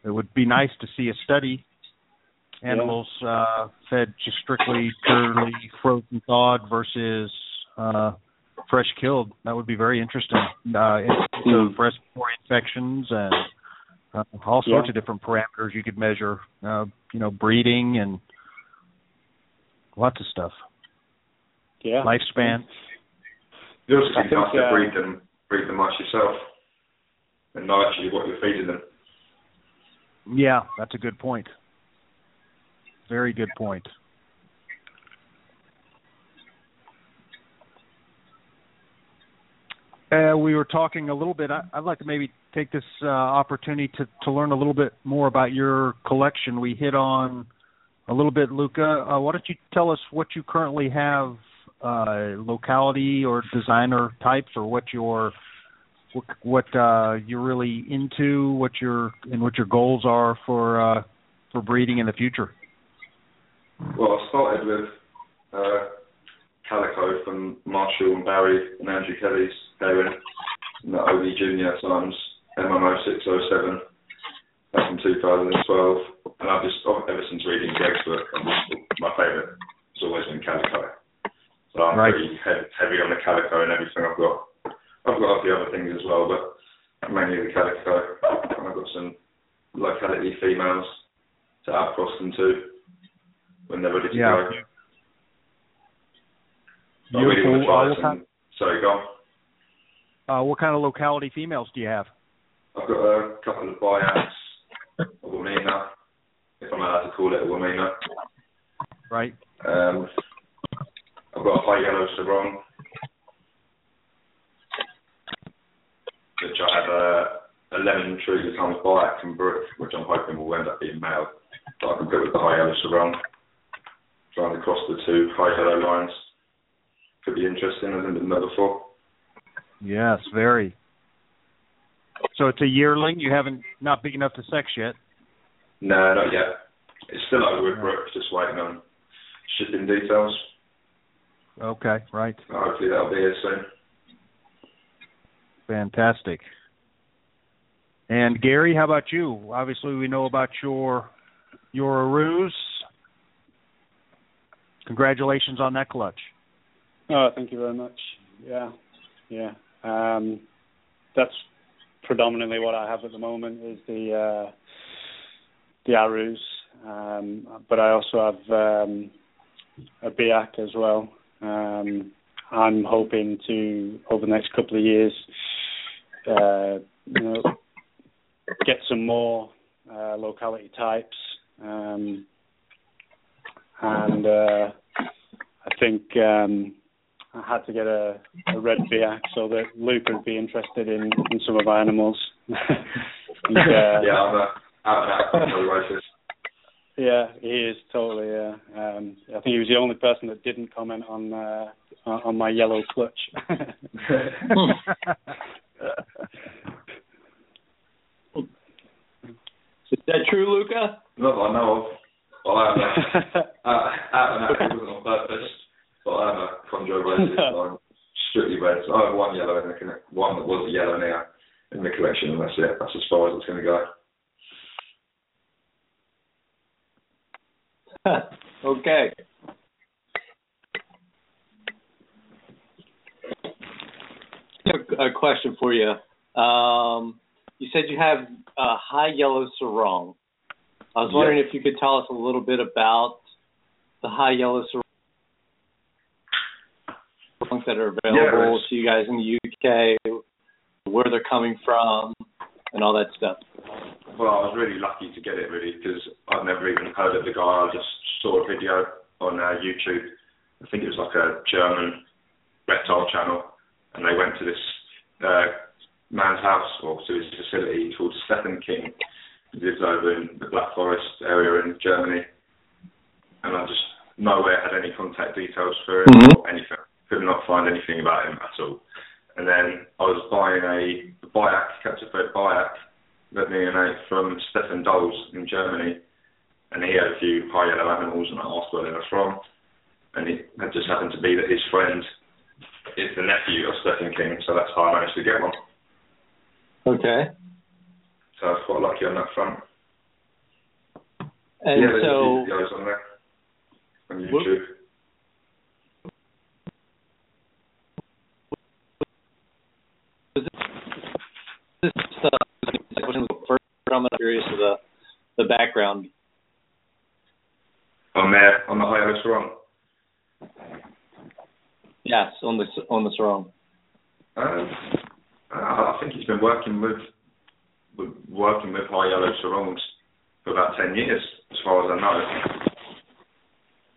it would be nice to see a study animals uh fed just strictly purely frozen thawed versus uh fresh killed. That would be very interesting. Uh, incidence of respiratory infections and uh, all sorts Yeah. of different parameters you could measure. Uh, you know, breeding and lots of stuff. Yeah. Lifespan. You also I think think, have to uh, breed them, breed them much yourself, and know actually what you're feeding them. Yeah, that's a good point. Very good point. Uh, we were talking a little bit. I, I'd like to maybe take this uh, opportunity to, to learn a little bit more about your collection. We hit on a little bit, Luca. Uh, why don't you tell us what you currently have, uh, locality or designer types, or what your what, what uh, you're really into, what your and what your goals are for uh, for breeding in the future. Well, I started with uh, Calico from Marshall and Barry and Andrew Kelly's parent, and the OB Junior Times MMO 607 back in 2012. And I've just, ever since reading Greg's book, my favourite has always been Calico. So I'm Right. pretty heavy, heavy on the Calico and everything I've got. I've got a few other things as well, but mainly the Calico. And I've got some locality females to outcross them to when they're ready to Yeah. go. I really want to try Uh, some. kind, Sorry, go on. uh, what kind of locality females do you have? I've got a couple of Biaks, a Wamena, if I'm allowed to call it a Wamena. Right. Um, I've got a high yellow Sorong, which I have a, a lemon tree times Biak from Brook, which I'm hoping will end up being male. But I can put with the high yellow Sorong, trying to cross the two high yellow lines. Could be interesting, I've never done that before. Yes, very. So it's a yearling. You haven't not big enough to sex yet. No, not yet. It's still over with Brook, just waiting on shipping details. Okay, right. Hopefully that'll be here soon. Fantastic. And Gary, how about you? Obviously, we know about your your Arus. Congratulations on that clutch. Oh, thank you very much. Yeah, yeah. Um, that's predominantly what I have at the moment is the uh, the Arus, um, but I also have um, a Biak as well. Um, I'm hoping to over the next couple of years, uh, you know, get some more uh, locality types, um, and uh, I think um, I had to get a, a red Biak so that Luke would be interested in, in some of our animals. and, uh, yeah, I'm a, I'm a yeah, he is totally. Yeah, um, I think he was the only person that didn't comment on uh, on my yellow clutch. Is that true, Luca? Not that I know of. Well, I have a, uh, out and out, it wasn't on purpose, but I have a chondrobasis. I'm strictly red. So I have one yellow in the one that was a yellow now in the collection, and that's it. That's as far as it's going to go. okay. A question for you. Um, you said you have a high yellow Sorong. I was wondering if you could tell us a little bit about the high yellow Sorongs that are available to you guys in the UK, where they're coming from, and all that stuff. Well, I was really lucky to get it really because I've never even heard of the guy. I just saw a video on uh, YouTube. I think it was like a German reptile channel, and they went to this uh, man's house or to his facility called Stephen King. Lives over in the Black Forest area in Germany. And I just nowhere had any contact details for him mm-hmm. or anything. Could not find anything about him at all. And then I was buying a Biak, captive-bred Biak, that neonate from Stefan Doles in Germany. And he had a few high yellow animals, and I asked where they were from. And it just happened to be that his friend is the nephew of Stephen King, so that's how I managed to get one. Okay. So I was quite lucky on that front. And yeah, so videos on there on YouTube. This uh, first, I'm curious of the the background. On there, on the high Sorong. Yes, on the on the Sorong. Um, uh, I think he's been working with, with working with high yellow Sorongs for about ten years, as far as I know.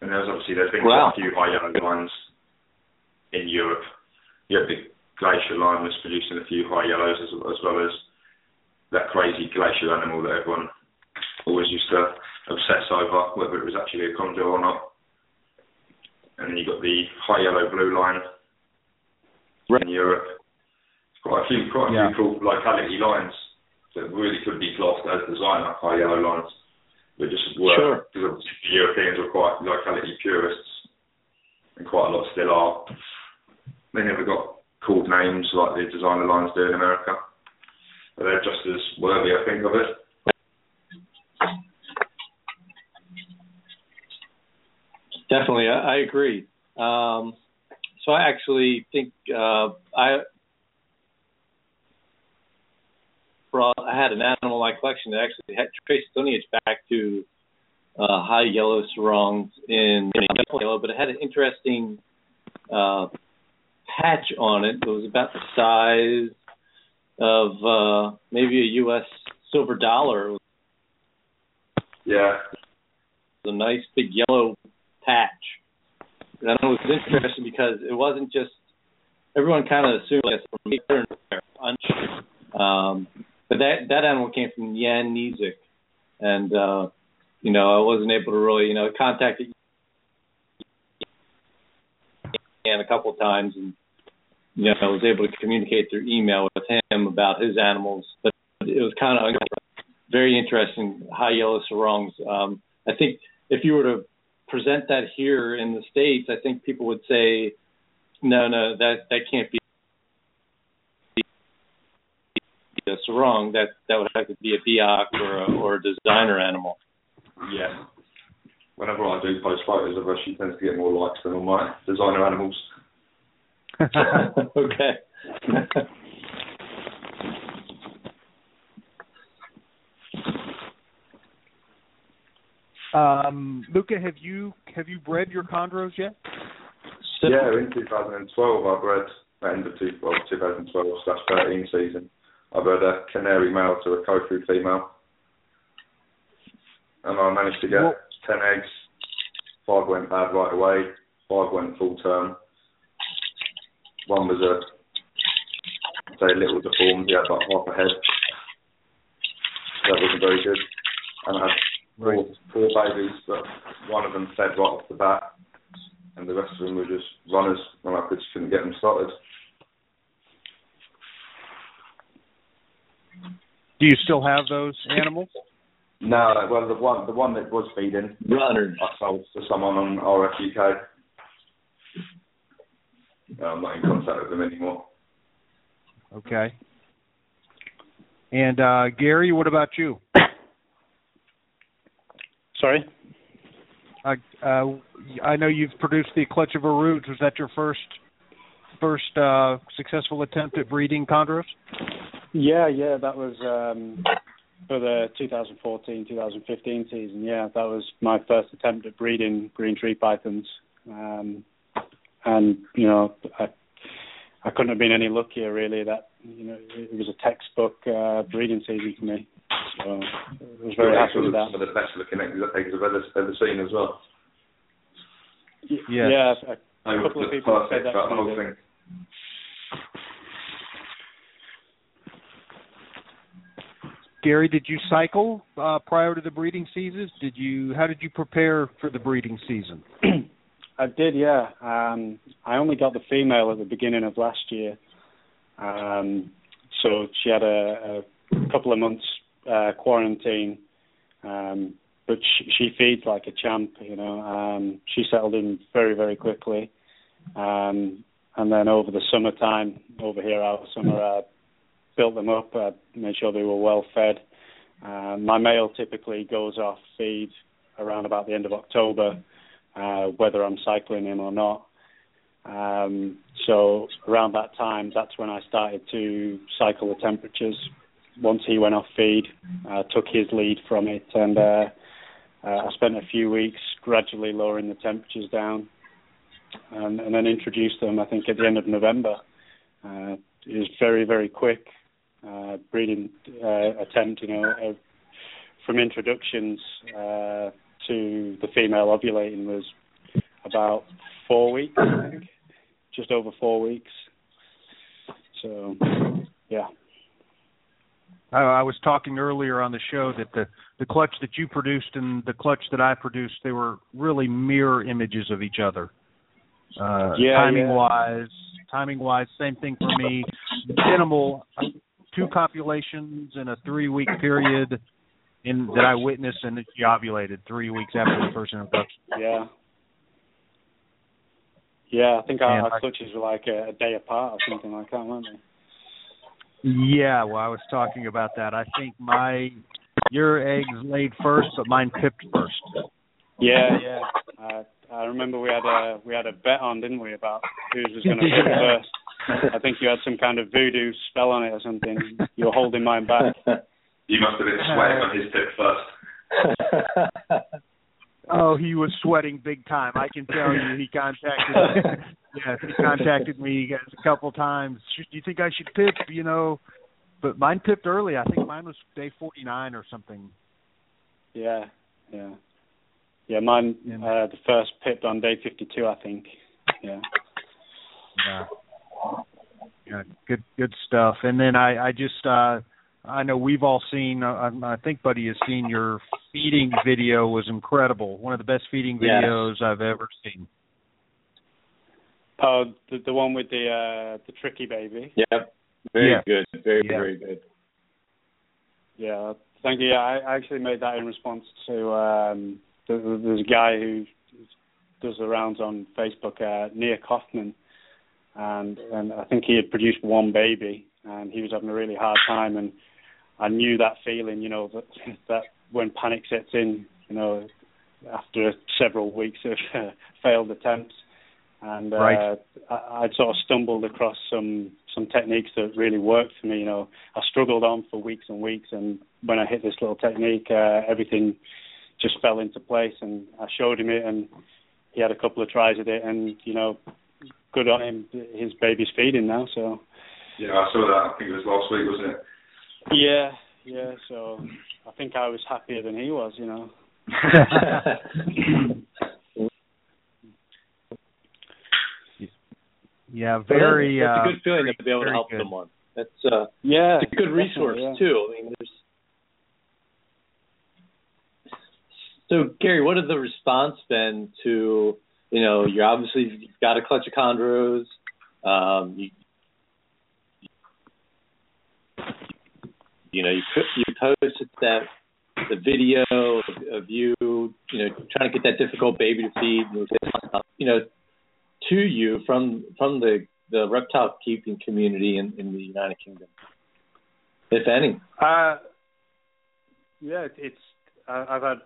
And there's obviously there's been wow. quite a few high yellow lines in Europe. You have the glacier line was producing a few high yellows as, as well as that crazy glacier animal that everyone always used to obsess over, whether it was actually a chondro or not. And then you've got the high yellow blue line right. in Europe quite a few, quite a yeah. few cool locality lines that really could be classed as designer high yellow lines. They just work sure. because the Europeans were quite locality purists, and quite a lot still are. They never got called names like the designer lines do in America, but they're just as worthy, I think, of it. Definitely, I, I agree. Um, so I actually think uh, I brought I had an animal in my collection that actually had traced lineage back to uh, high yellow Sorongs in yellow, but it had an interesting uh, patch on it. It was about the size of uh, maybe a U.S. silver dollar. Yeah. It was a nice big yellow patch. And it was interesting because it wasn't just everyone kind of assumed that from me um, but that that animal came from Jan Nizik, and uh, you know I wasn't able to really you know contact Jan a couple of times, and you know I was able to communicate through email with him about his animals, but it was kind of very interesting high yellow Sorongs. Um, I think if you were to present that here in the states, I think people would say, no, no, that that can't be a sarong, that that would have to be a Biak or a, or a designer animal. Yeah. Whenever I do post photos of her, she tends to get more likes than all my designer animals. okay. um, Luca, have you have you bred your chondros yet? Yeah, in 2012 I bred end of two, well, 2012 slash 13 season. I bred a canary male to a Kofiau female, and I managed to get What- 10 eggs. Five went bad right away. Five went full term. One was a say a little deformed. He had like half a head. That wasn't very good. And I had four, four babies, but one of them fed right off the bat, and the rest of them were just runners, and I just couldn't get them started. Do you still have those animals? No, well, the one the one that was feeding, Runners. I sold to someone on RFUK. No, I'm not in contact with them anymore. Okay. And uh, Gary, what about you? Sorry. Uh, uh, I know you've produced the Clutch of Arus. Was that your first first uh, successful attempt at breeding chondros? Yeah, yeah, that was um, for the 2014-2015 season. Yeah, that was my first attempt at breeding green tree pythons, um, and you know, I I couldn't have been any luckier really. That you know, it was a textbook uh, breeding season for me. So I was very Your happy with that. Some of the best looking eggs, eggs I've ever, ever seen as well. Yes. Yeah, a They were couple of just people have said that throughout to the whole me. thing. Gary, did you cycle uh, prior to the breeding seasons? Did you? How did you prepare for the breeding season? I did, yeah. Um, I only got the female at the beginning of last year, um, so she had a, a couple of months uh, quarantine, um, but she, she feeds like a champ. You know, um, she settled in very, very quickly, um, and then over the summertime, over here our summer, I built them up, uh, made sure they were well fed. Uh, my male typically goes off feed around about the end of October uh, whether I'm cycling him or not. Um, so around that time, that's when I started to cycle the temperatures. Once he went off feed, I took his lead from it, and uh, uh, I spent a few weeks gradually lowering the temperatures down, and, and then introduced them. I think at the end of November. Uh, it was very very quick uh, breeding uh, attempt. You know, from introductions. Uh, to the female ovulating was about four weeks, I think, just over four weeks. So, yeah. I, I was talking earlier on the show that the the clutch that you produced and the clutch that I produced they were really mirror images of each other. Uh, Yeah, timing yeah. wise, timing wise, same thing for me. Minimal, two copulations in a three week period in that I witnessed and that she ovulated three weeks after the first introduction. Yeah. Yeah, I think our, And our I- clutches were like a, a day apart or something like that, weren't they? Yeah, well, I was talking about that. I think my your eggs laid first, but mine pipped first. Yeah, yeah. Uh, I remember we had a we had a bet on, didn't we, about who was going to pip first. I think you had some kind of voodoo spell on it or something. You were holding mine back. You must have been sweating on his tip first. Oh, he was sweating big time. I can tell you. He contacted. yes, he contacted me a couple times. Should, do you think I should pip? You know, but mine pipped early. I think mine was day forty nine or something. Yeah, yeah, yeah. Mine Yeah. uh, the first pipped on day fifty-two, I think. Yeah. Yeah. Yeah, good good stuff. And then I I just uh I know we've all seen uh, I I think Buddy has seen your feeding video was incredible. One of the best feeding Yes. videos I've ever seen. Oh, the the one with the uh the tricky baby. Yep. Very Yeah. good. Very, Yeah. very good. Yeah, thank you. Yeah, I I actually made that in response to um there- there's a guy who does the rounds on Facebook, uh Nia Kaufman, and and I think he had produced one baby, and he was having a really hard time, and I knew that feeling, you know, that that when panic sets in, you know, after several weeks of uh, failed attempts, and uh, right. I, I'd sort of stumbled across some some techniques that really worked for me. You know, I struggled on for weeks and weeks, and when I hit this little technique, uh, everything just fell into place. And I showed him it, and he had a couple of tries at it, and you know, good on him. His baby's feeding now, so. Yeah, I saw that. I think it was last week, wasn't it? Yeah, yeah. So I think I was happier than he was, you know. yeah, very. Well, that's, uh, a good feeling to be able to help good. someone. That's uh, yeah, it's a good resource yeah. too. I mean, there's. So Gary, what has the response been to you know you're obviously you've got a clutch of chondros, um, you, you know you put- you posted that the video of, of you you know trying to get that difficult baby to feed you know to you from from the the reptile keeping community in, in the United Kingdom, if any. Uh, yeah, it's. I've had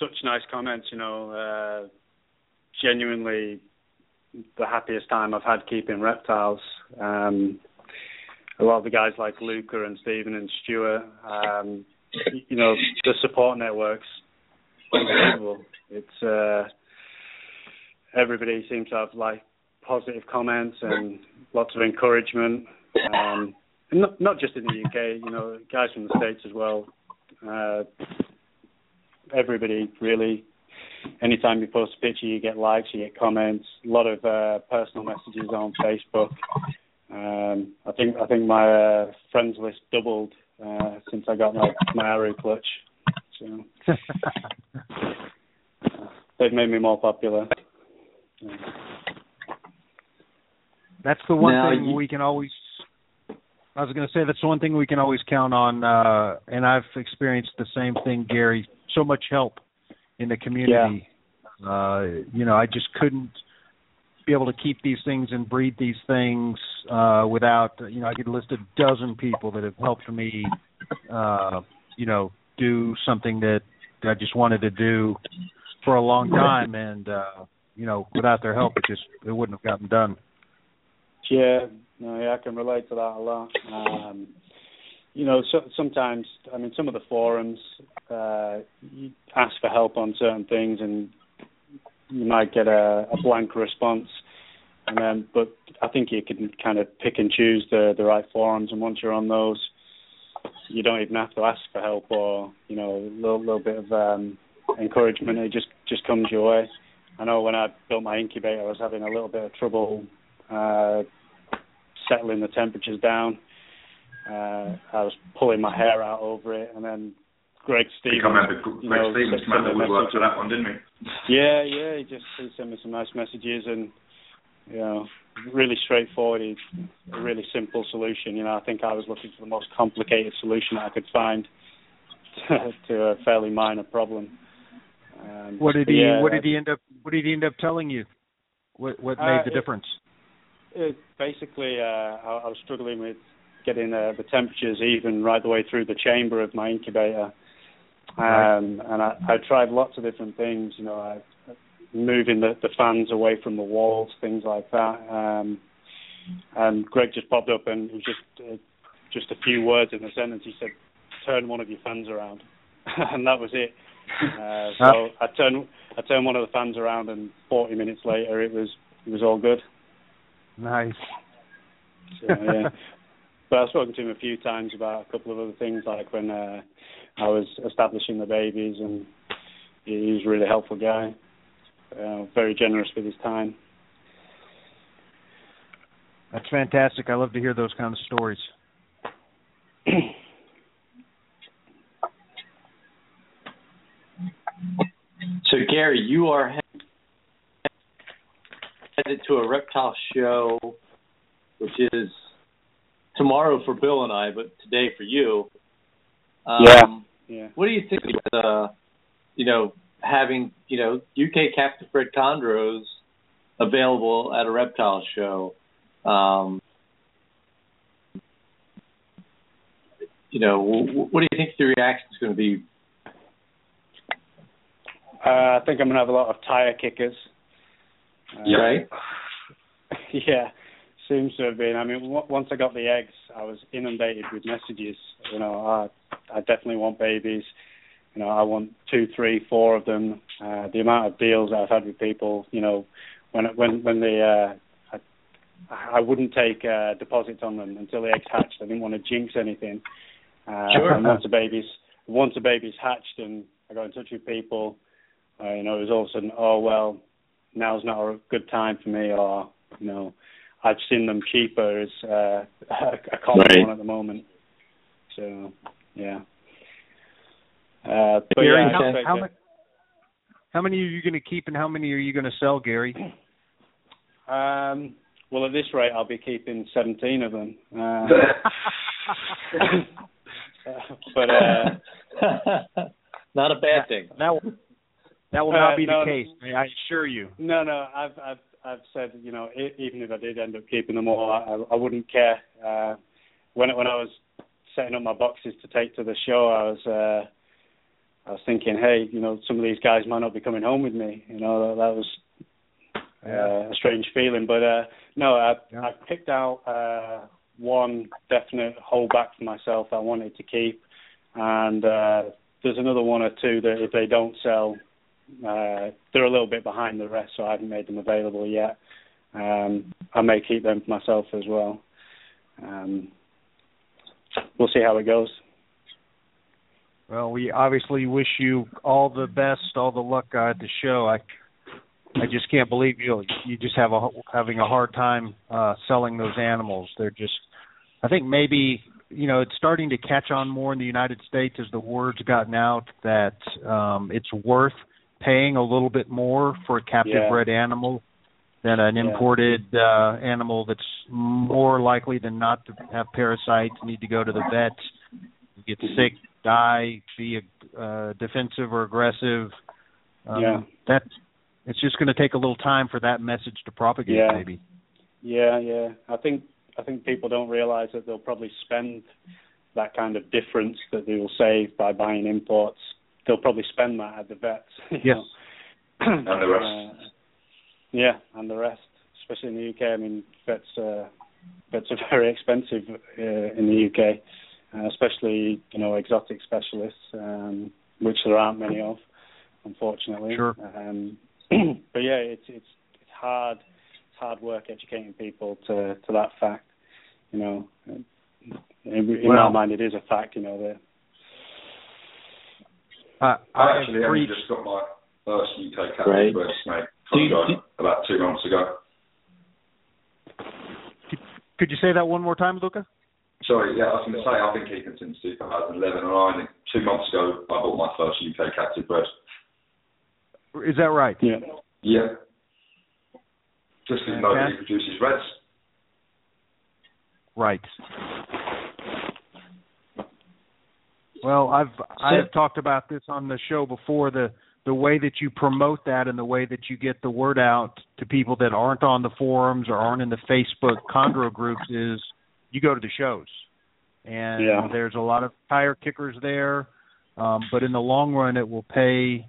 such nice comments. You know, uh, genuinely the happiest time I've had keeping reptiles. Um, a lot of the guys like Luca and Stephen and Stuart. Um, you know, the support networks unbelievable. It's uh, everybody seems to have like positive comments and lots of encouragement. Um, and not not just in the UK, you know, guys from the states as well. Uh, everybody really. Anytime you post a picture, you get likes, you get comments. A lot of uh, personal messages on Facebook. Um, I think I think my uh, friends list doubled uh, since I got my my Aru clutch. So they've made me more popular. Yeah. That's the one Now, thing you- we can always. I was going to say that's the one thing we can always count on, uh, and I've experienced the same thing, Gary. So much help in the community. Uh, you know, I just couldn't be able to keep these things and breed these things uh, without. You know, I could list a dozen people that have helped me. Uh, you know, do something that I just wanted to do for a long time, and uh, you know, without their help, it just it wouldn't have gotten done. Yeah, no, yeah, I can relate to that a lot. Um, you know, so, sometimes, I mean, some of the forums, uh, you ask for help on certain things, and you might get a, a blank response. And then, but I think you can kind of pick and choose the the right forums, and once you're on those, you don't even have to ask for help or you know a little, little bit of um, encouragement. It just just comes your way. I know when I built my incubator, I was having a little bit of trouble uh, settling the temperatures down. Uh, I was pulling my hair out over it, and then Greg I Stevens, think I remember you Greg know, Stevens sent came out me of the woodwork for that one, didn't he? Yeah, yeah, he just he sent me some nice messages and you know, really straightforward. He's a really simple solution. You know, I think I was looking for the most complicated solution I could find to a fairly minor problem. Um, What did he yeah, What did he end up What did he end up telling you? What What Uh, made the it- difference? It, basically, uh, I, I was struggling with getting uh, the temperatures even right the way through the chamber of my incubator, um, and I, I tried lots of different things. You know, I, moving the, the fans away from the walls, things like that. Um, and Greg just popped up, and it was just uh, just a few words in the sentence. He said, "Turn one of your fans around," and that was it. Uh, so I turned I turned one of the fans around, and 40 minutes later, it was it was all good. Nice. So, yeah. but I've spoken to him a few times about a couple of other things, like when uh, I was establishing the babies, and he- he's a really helpful guy. Uh, very generous with his time. That's fantastic. I love to hear those kind of stories. So Gary, you are headed to a reptile show, which is tomorrow for Bill and I, but today for you. Um, Yeah. Yeah. What do you think of uh, you know having you know UK captive bred chondros available at a reptile show? Um, you know, what do you think the reaction is going to be? Uh, I think I'm going to have a lot of tire kickers. Uh, yeah. Right. yeah, seems to have been. I mean, w- once I got the eggs, I was inundated with messages. You know, I, I definitely want babies. You know, I want two, three, four of them. Uh, the amount of deals I've had with people, you know, when when when they, uh, I, I wouldn't take uh, deposits on them until the eggs hatched. I didn't want to jinx anything. Uh, sure. And once a baby's once a baby's hatched, and I got in touch with people, uh, you know, it was all of a sudden, oh well, now's not a good time for me, or you know, I've seen them cheaper as uh, a common right. one at the moment. So yeah. Uh, but Gary, yeah, how, how, many, how many are you going to keep, and how many are you going to sell, Gary? Um, well, at this rate, I'll be keeping 17 of them. Uh, but uh, not a bad thing. That will, that will not be uh, no, the case. I assure you. No, no. I've I've I've said you know even if I did end up keeping them all, I, I wouldn't care. Uh, when when I was setting up my boxes to take to the show, I was uh, I was thinking, hey, you know, some of these guys might not be coming home with me. You know, that, that was uh, a strange feeling. But uh, no, I, yeah. I picked out uh, one definite holdback for myself I wanted to keep, and uh, there's another one or two that if they don't sell, uh, they're a little bit behind the rest, so I haven't made them available yet. Um, I may keep them for myself as well. Um, we'll see how it goes. Well, we obviously wish you all the best, all the luck at the show. I I just can't believe you you just have a having a hard time uh selling those animals. They're just I think maybe you know it's starting to catch on more in the United States as the word's gotten out that um it's worth paying a little bit more for a captive Yeah. bred animal than an Yeah. imported uh animal that's more likely than not to have parasites, need to go to the vet, get sick, die, be uh, defensive or aggressive. Um, Yeah. That it's just going to take a little time for that message to propagate. Yeah. Maybe. Yeah, yeah. I think I think people don't realise that they'll probably spend that kind of difference that they will save by buying imports. They'll probably spend that at the vets. you Yes. know. And the rest. Uh, yeah, and the rest, especially in the UK. I mean, vets uh, vets are very expensive uh, in the UK, uh, especially you know exotic specialists, um, which there aren't many of, unfortunately. Sure. Um, but yeah, it's it's it's hard it's hard work educating people to to that fact. You know, in, in Well- my mind, it is a fact. You know that. Uh, I I actually only just got my first UK captive Right. bred snake Do you- from about two months ago. Could you say that one more time, Luca? Sorry, yeah, I was going to say I've been keeping since 2011, and I only two months ago I bought my first UK captive bred. Is that right? Yeah. Yeah. Just because nobody Fantastic. produces reds. Right. Well, I've I've talked about this on the show before. The the way that you promote that and the way that you get the word out to people that aren't on the forums or aren't in the Facebook Chondro groups is you go to the shows. And Yeah. there's a lot of tire kickers there, um, but in the long run, it will pay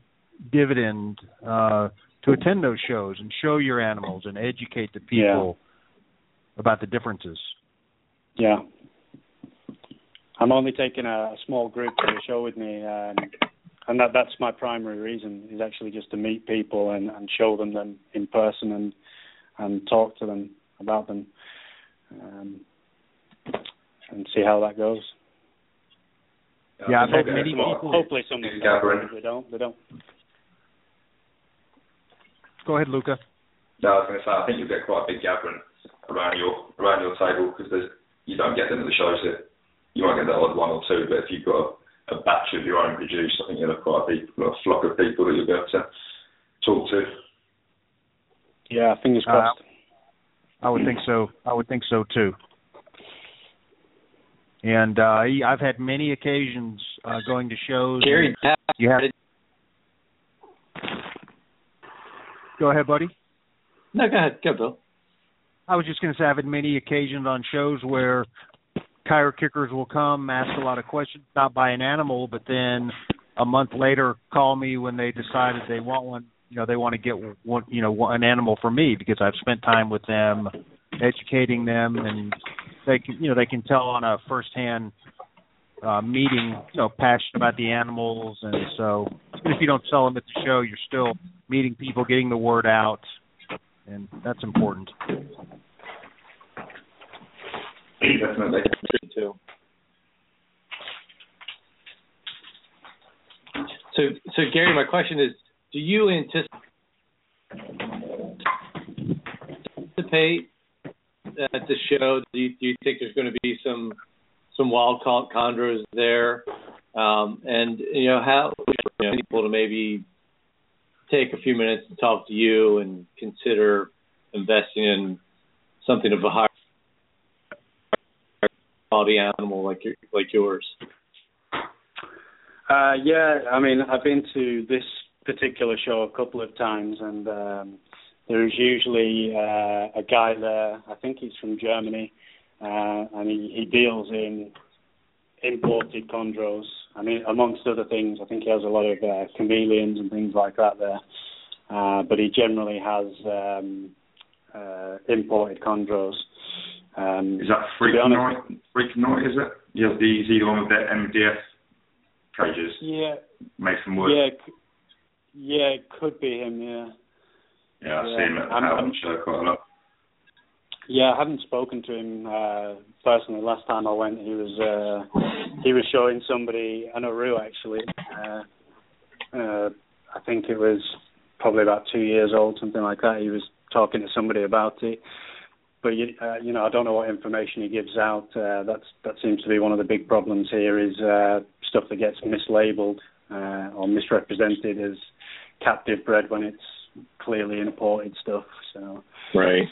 dividend uh, to attend those shows and show your animals and educate the people about the differences. Yeah. I'm only taking a, a small group to the show with me, um, and that that's my primary reason is actually just to meet people and, and show them them in person and and talk to them about them, um, and see how that goes. Yeah, I've had many tomorrow. people- Hopefully, some Big gathering. if they don't. They don't. Go ahead, Luca. No, I was going to say I think you'll get quite a big gathering around your around your table because you don't get them at the shows here. You might get the odd one or two, but if you've got a, a batch of your own produce, I think you'll have quite a big a flock of people that you'll be able to talk to. Yeah, fingers Uh, crossed. I would think so. I would think so too. And uh, I've had many occasions uh, going to shows. Gary, you have. Go ahead, buddy. no, go ahead, go, Bill. I was just going to say I've had many occasions on shows where tire kickers will come, ask a lot of questions, not buy an animal, but then a month later call me when they decided they want one. You know, they want to get one, you know, an animal for me because I've spent time with them, educating them, and they can, you know, they can tell on a firsthand uh, meeting, you know, passionate about the animals, and so even if you don't sell them at the show, you're still meeting people, getting the word out, and that's important. Definitely. Too. So, so Gary, my question is: Do you anticipate at the show? Do you, do you think there's going to be some some wild chondros there? Um, and you know, how you know, people to maybe take a few minutes to talk to you and consider investing in something of a higher quality animal like your, like yours? Uh, yeah, I mean, I've been to this particular show a couple of times, and um, there's usually uh, a guy there. I think he's from Germany, uh, and he, he deals in imported chondros. I mean, amongst other things, I think he has a lot of uh, chameleons and things like that there. Uh, but he generally has um, uh, imported chondros. Um, is that Freak Night? Freak Night, is it? Yeah, the the one with the MDF cages. Yeah. From wood. Yeah. Yeah, it could be him. Yeah. Yeah, I yeah. see him at the I'm, show quite a lot. Yeah, I haven't spoken to him uh, personally. Last time I went, he was uh, he was showing somebody an Aru actually. Uh, uh, I think it was probably about two years old, something like that. He was talking to somebody about it, but you, uh, you know, I don't know what information he gives out. Uh, that's that seems to be one of the big problems here is uh, stuff that gets mislabeled uh, or misrepresented as captive bred when it's clearly imported stuff. So right,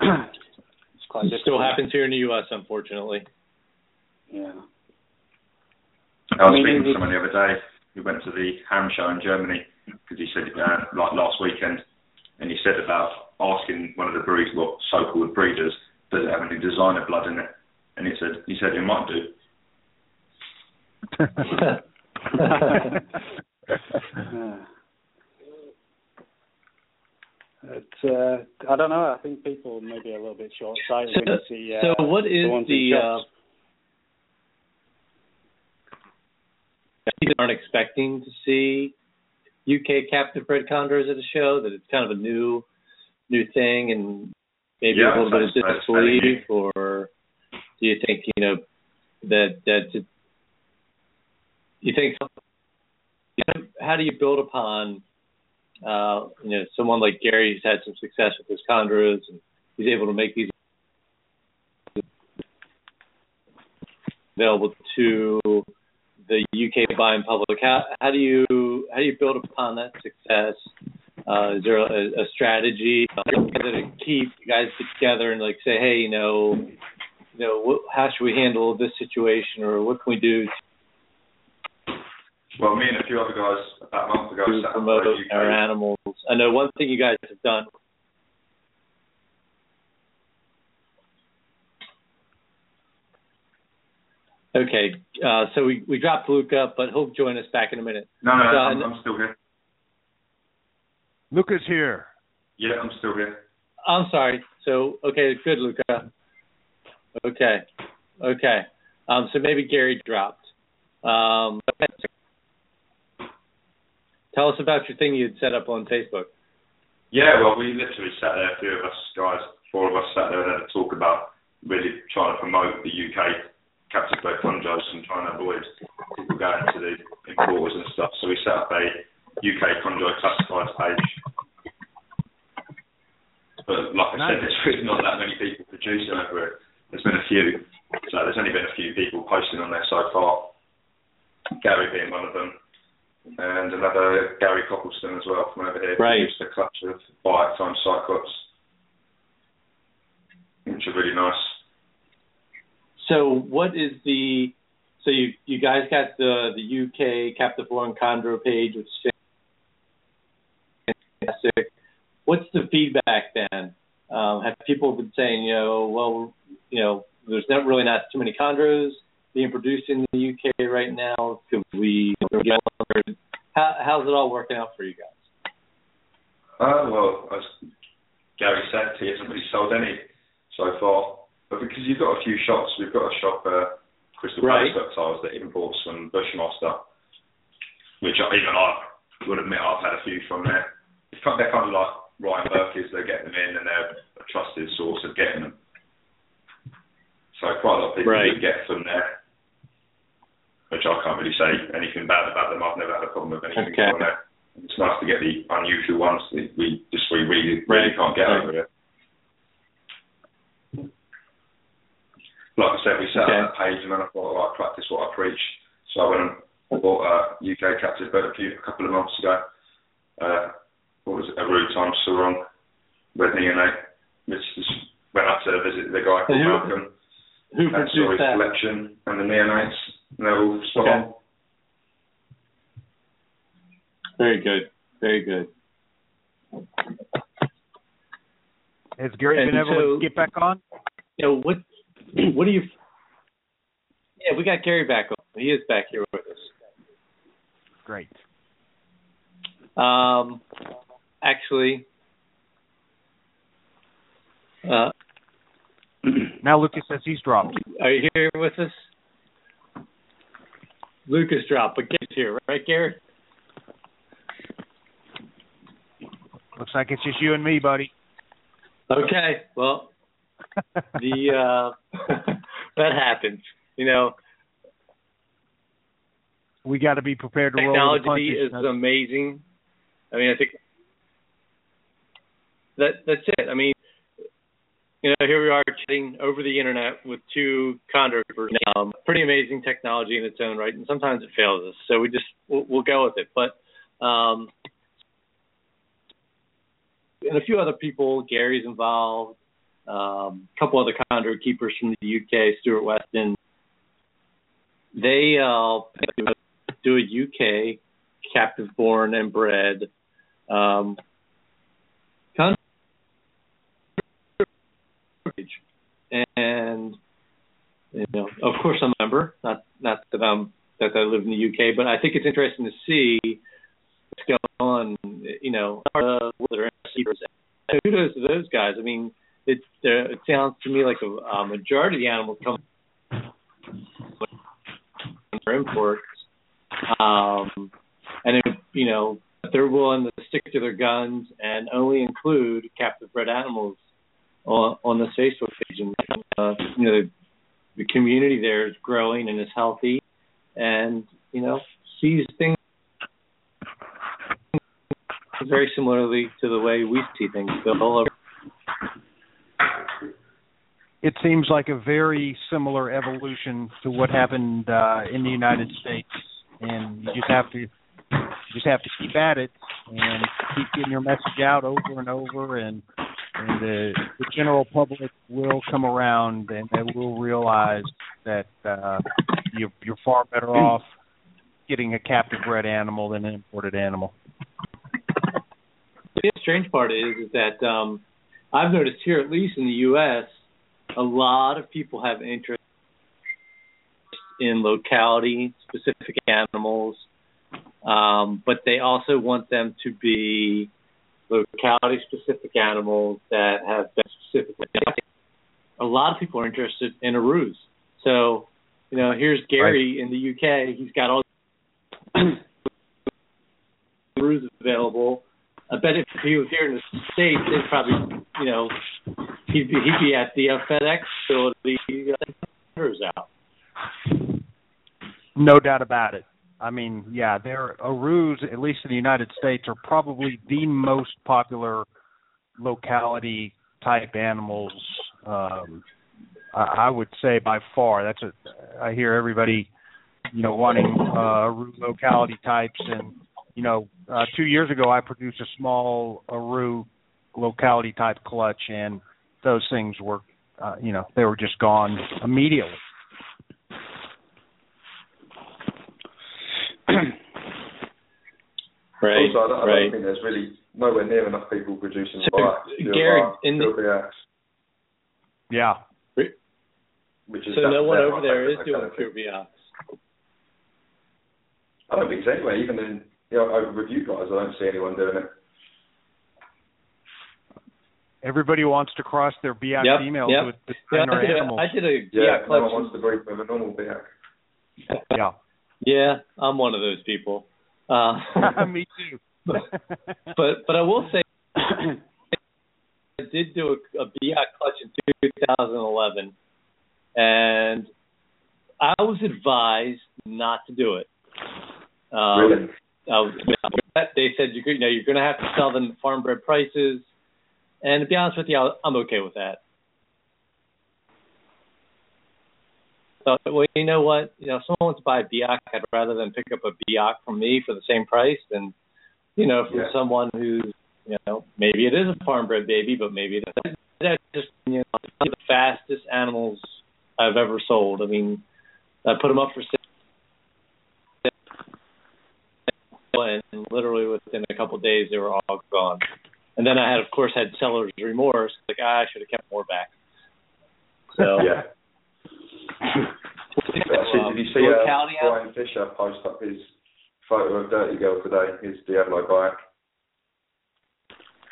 it's quite. It still happens here in the U.S. Unfortunately. Yeah. I was I mean, speaking to someone the other day who went to the Hamm show in Germany because he said uh, like last weekend, and he said about asking one of the breeders, well, so-called breeders, does it have any designer blood in it? And he said he said it might do. It's, uh, I don't know. I think people may be a little bit short-sighted so, when you see. Uh, so, what is the, the uh, aren't expecting to see UK captive bred chondros at a show? That it's kind of a new new thing and maybe yeah, a little bit of disbelief, or do you think you know that that you think how do you build upon uh, you know someone like Gary who's had some success with his chondros and he's able to make these available to the UK buying public. How how do you how do you build upon that success? Uh, is there a, a strategy to keep you guys together and like say, hey, you know, you know, what, how should we handle this situation, or what can we do? Well, me and a few other guys about a month ago to promote our animals. I know one thing you guys have done Okay, uh, so we, we dropped Luca, but he'll join us back in a minute. No, no, I'm, I'm still here. Luca's here. Yeah, I'm still here. I'm sorry. So, okay, good, Luca. Okay, okay. Um, so maybe Gary dropped. Um, tell us about your thing you'd set up on Facebook. Yeah, well, we literally sat there, a few of us guys, four of us sat there and had a talk about really trying to promote the UK captive bred chondros and trying to avoid people going to the importers and stuff. So we set up a UK chondro classifieds page. But like I nice. said, there's really not that many people producing over it. There's been a few. So there's only been a few people posting on there so far. Gary being one of them. And another Gary Coppleston as well from over here. Right. Produced a clutch of Biak times cyclops. Which are really nice. So what is the so you you guys got the the UK captive born chondro page, which fantastic. What's the feedback then? Um, have people been saying, you know, well, you know, there's not really not too many chondros being produced in the UK right now. Could we get how, how's it all working out for you guys? Uh, well, as Gary said, he hasn't really sold any so far. But because you've got a few shops, we've got a shop, uh, Crystal right. Reptiles, that imports some Bushmaster, which I, even I would admit I've had a few from there. They're kind of like Ryan Burkes, they're getting them in and they're a trusted source of getting them. So quite a lot of people right. get from there which I can't really say anything bad about them. I've never had a problem with anything okay. from there. It's nice to get the unusual ones that we just we really really can't get over it. Like I said, we set okay. up that page and then I thought, well, I practice what I preach. So I went and bought a UK captive bird a few a couple of months ago. Uh, what was it? Aru Time Sorong, Red Neonate. Which just went up to visit the guy called who, Malcolm. Who That's produced that? collection and the neonates. And they're all spot Okay. on. Very good. Very good. Has Gary And been able so- to get back on? You know what? What do you? Yeah, we got Gary back on. He is back here with us. Great. Um, actually, uh, Now Lucas says he's dropped. are you here with us? Lucas dropped, but Gary's here, right, Gary? Looks like it's just you and me, buddy. Okay. Well, the uh, that happens. You know, we got to be prepared to roll technology is amazing. I mean, I think that that's it. I mean, you know, here we are chatting over the internet with two conductors. Um, pretty amazing technology in its own right, and sometimes it fails us. So we just we'll, we'll go with it. But um, and a few other people, Gary's involved. Um, a couple other chondro keepers from the UK, Stuart Weston. They uh, do a UK captive born and bred um, and you know, of course, I'm a member. Not not that I'm that I live in the UK, but I think it's interesting to see what's going on. You know, whether kudos to those guys. I mean, it uh, it sounds to me like a, a majority of the animals come for imports, um, and if, you know they're willing to stick to their guns and only include captive bred animals on, on this Facebook page. And uh, you know, the, community there is growing and is healthy, and you know, sees things very similarly to the way we see things. Bill, over. it seems like a very similar evolution to what happened uh, in the United States, and you just have to you just have to keep at it and keep getting your message out over and over, and and the, the general public will come around and they will realize that uh, you, you're far better off getting a captive bred animal than an imported animal. The strange part is, is that um, I've noticed here, at least in the U.S., a lot of people have interest in locality specific animals, um, but they also want them to be locality specific animals that have been specific. A lot of people are interested in Arus. So, you know, here's Gary right. in the UK. He's got all Arus available. I bet if he was here in the states, they'd probably, you know, he'd be he'd be at the uh, FedEx facility uh, out. No doubt about it. I mean, yeah, they're Arus, at least in the United States, are probably the most popular locality type animals. Um, I, I would say by far. That's a. I hear everybody, you know, wanting uh, Aru locality types, and you know, uh, two years ago I produced a small Aru locality type clutch, and those things were, uh, you know, they were just gone immediately. Right. Also, I don't, I don't think there's really nowhere near enough people producing so, Biaks. Gary, in the, yeah. which is so no one over there is doing mentality. pure Biaks. I don't think so anyway. Even in you know, over review guys, I don't see anyone doing it. Everybody wants to cross their Biak Yep, females yep. with Yeah, designer I did, a, animals. I did a Yeah, Biak no one wants to breed with a normal Biak. yeah. Yeah, I'm one of those people. Uh, Me too. but but I will say I did do a, a Biak clutch in 2011, and I was advised not to do it. Um, Really? I was, they said you're you know you're going to have to sell them at farm bred prices, and to be honest with you, I'm okay with that. So, well, you know what? You know, if someone wants to buy a Biak, I'd rather than pick up a Biak from me for the same price than, you know, from Yeah. someone who's, you know, maybe it is a farm bred baby, but maybe. That's just, you know, the fastest animals I've ever sold. I mean, I put them up for sale, and literally within a couple of days they were all gone. And then I had, of course, had seller's remorse, like ah, I should have kept more back. So Yeah. Actually, did you see uh, Brian Fisher post up his photo of Dirty Girl today? His Diablo Biak.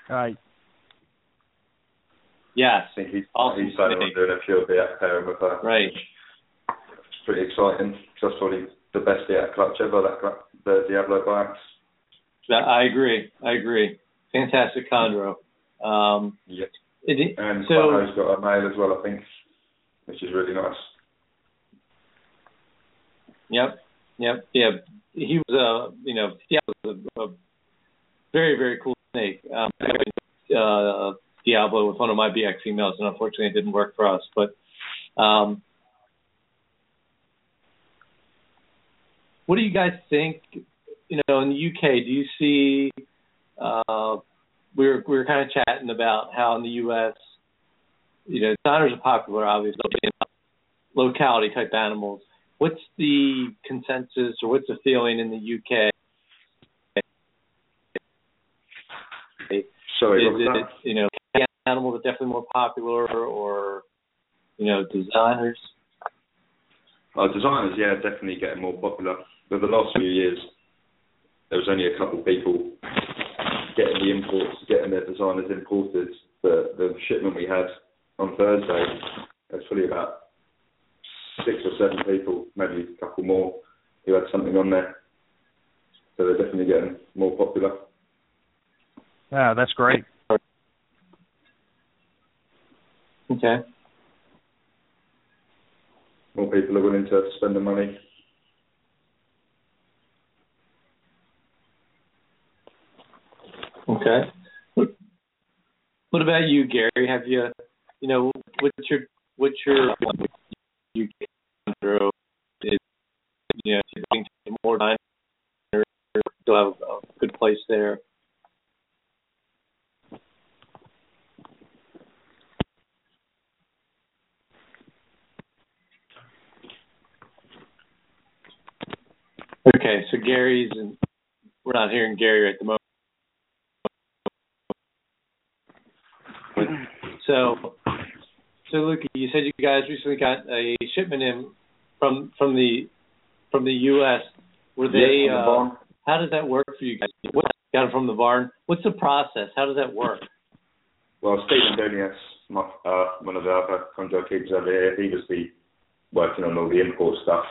Right. Yes, I think he's Awesome he's planning on snake. doing a pure Biak pairing with her. right. It's pretty exciting. That's probably the best Biak clutch ever. That the Diablo Biaks. That- I agree. I agree. Fantastic chondro. Um, Yeah. it, And so Quano's got a mail as well, I think, which is really nice. Yep, yep, yeah. He was a, you know, yeah, was a, a very, very cool snake. Um, uh, Diablo with one of my BX females, and unfortunately, it didn't work for us. But um, what do you guys think? You know, in the UK, do you see? Uh, we were we were kind of chatting about how in the US, you know, designers are popular, obviously, locality type animals. What's the consensus or what's the feeling in the UK? Sorry, Is it, you know, animals are definitely more popular or, you know, designers? Uh, designers, yeah, definitely getting more popular. But the last few years, there was only a couple of people getting the imports, getting their designers imported. The the shipment we had on Thursday, there's probably about six or seven people, maybe a couple more, who had something on there. So they're definitely getting more popular. Yeah, that's great. Okay. More people are willing to spend the money. Okay. What, what about you, Gary? Have you, you know, what's your what's your UK chondro? Is you know, think more diner have a good place there? Okay, so Gary's and we're not hearing Gary at the moment. So, so Luke, you said you guys recently got a shipment in from from the from the U.S. Were they? Yeah, the uh, how does that work for you guys? What, got it from the barn. What's the process? How does that work? Well, Stephen Donias, my, uh, one of the other chondro keepers over here, he was the working on all the import stuff.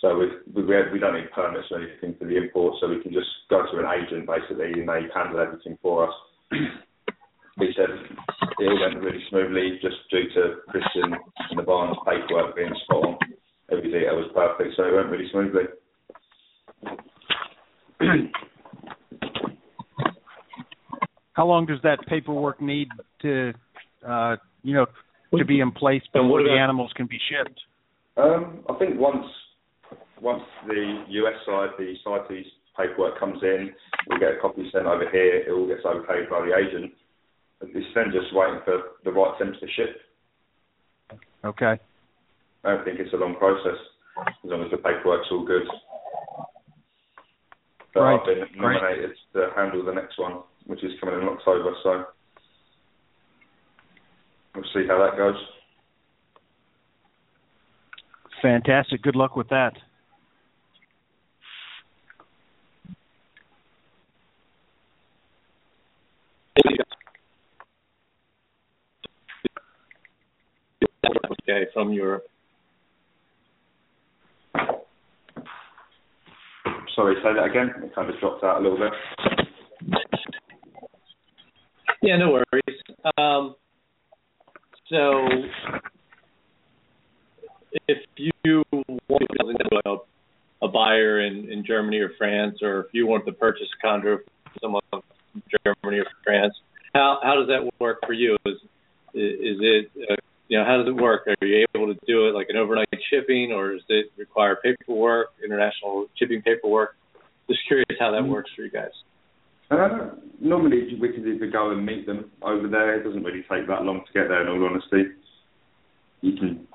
So we we we, we don't need permits or anything for the import, so we can just go to an agent basically, and they handle everything for us. he said it all went really smoothly, just due to Christian and the barn's paperwork being spot on. Everything that was perfect, so it went really smoothly. How long does that paperwork need to, uh, you know, to be in place before the animals can be shipped? Um, I think once once the US side, the CITES paperwork comes in, we get a copy sent over here. It all gets okayed by the agent. It's then just waiting for the right temps to ship. Okay. I don't think it's a long process as long as the paperwork's all good. But Right, I've been great. nominated to handle the next one, which is coming in October. So we'll see how that goes. Fantastic. Good luck with that. Okay, from Europe. Sorry, say that again. It kind of dropped out a little bit. Yeah, no worries. Um, so, if you want to build a, a buyer in, in Germany or France, or if you want to purchase a chondro from someone from Germany or France, how how does that work for you? Is is it uh, you know how does it work? Are you able to do it like an overnight shipping, or does it require paperwork, international shipping paperwork? Just curious how that works for you guys. Uh, normally we can either go and meet them over there. It doesn't really take that long to get there. In all honesty, you can.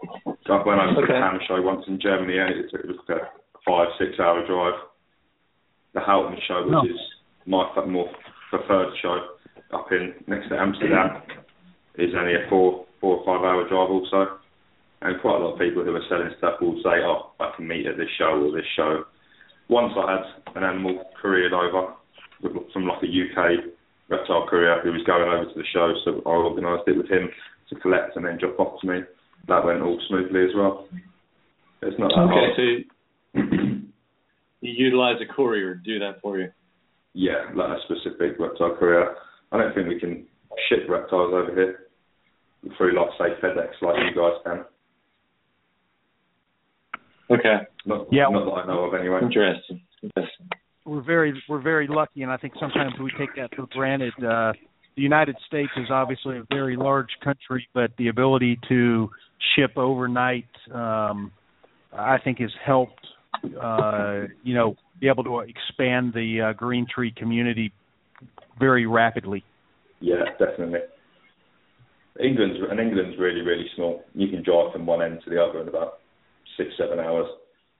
When I was okay. at the show once in Germany, it took it was like a five six hour drive. The Houten show, which no. is my more preferred show up in next to Amsterdam, is only a four four or five hour drive also. And quite a lot of people who are selling stuff will say, "Oh, I can meet at this show or this show." Once I had an animal couriered over from like a UK reptile courier who was going over to the show, so I organised it with him to collect and then drop off to me. That went all smoothly as well. It's not that okay, hard. so you, you utilize a courier to do that for you. Yeah, like a specific reptile courier. I don't think we can ship reptiles over here through, like, say, FedEx, like you guys can. Okay. Not, yeah. not that I know of anyway. Interesting. Interesting we're very we're very lucky, and I think sometimes we take that for granted. Uh, the United States is obviously a very large country, but the ability to ship overnight, um, I think, has helped. Uh, you know, be able to expand the uh, green tree community very rapidly. Yeah, definitely. England's and England's really really small. You can drive from one end to the other in about six seven hours.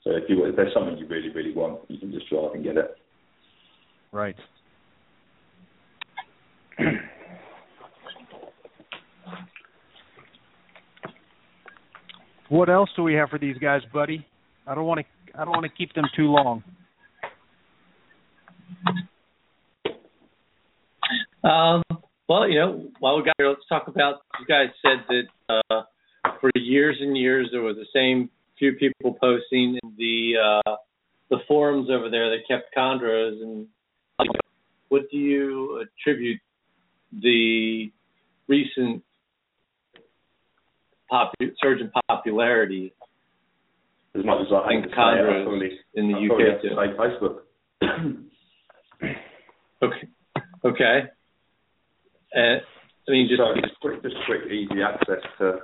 So if you if there's something you really really want, you can just drive and get it. Right. what else do we have for these guys, buddy? I don't want to I don't want to keep them too long. Um, well, you know, while we got here, let's talk about. You guys said that uh, for years and years there was the same few people posting in the uh, the forums over there that kept chondros. And what do you attribute the recent popu- surge in popularity? As much as I think chondros in the I UK too. Say Facebook. okay. Okay. Uh, I mean, just, so just quick, just quick, easy access to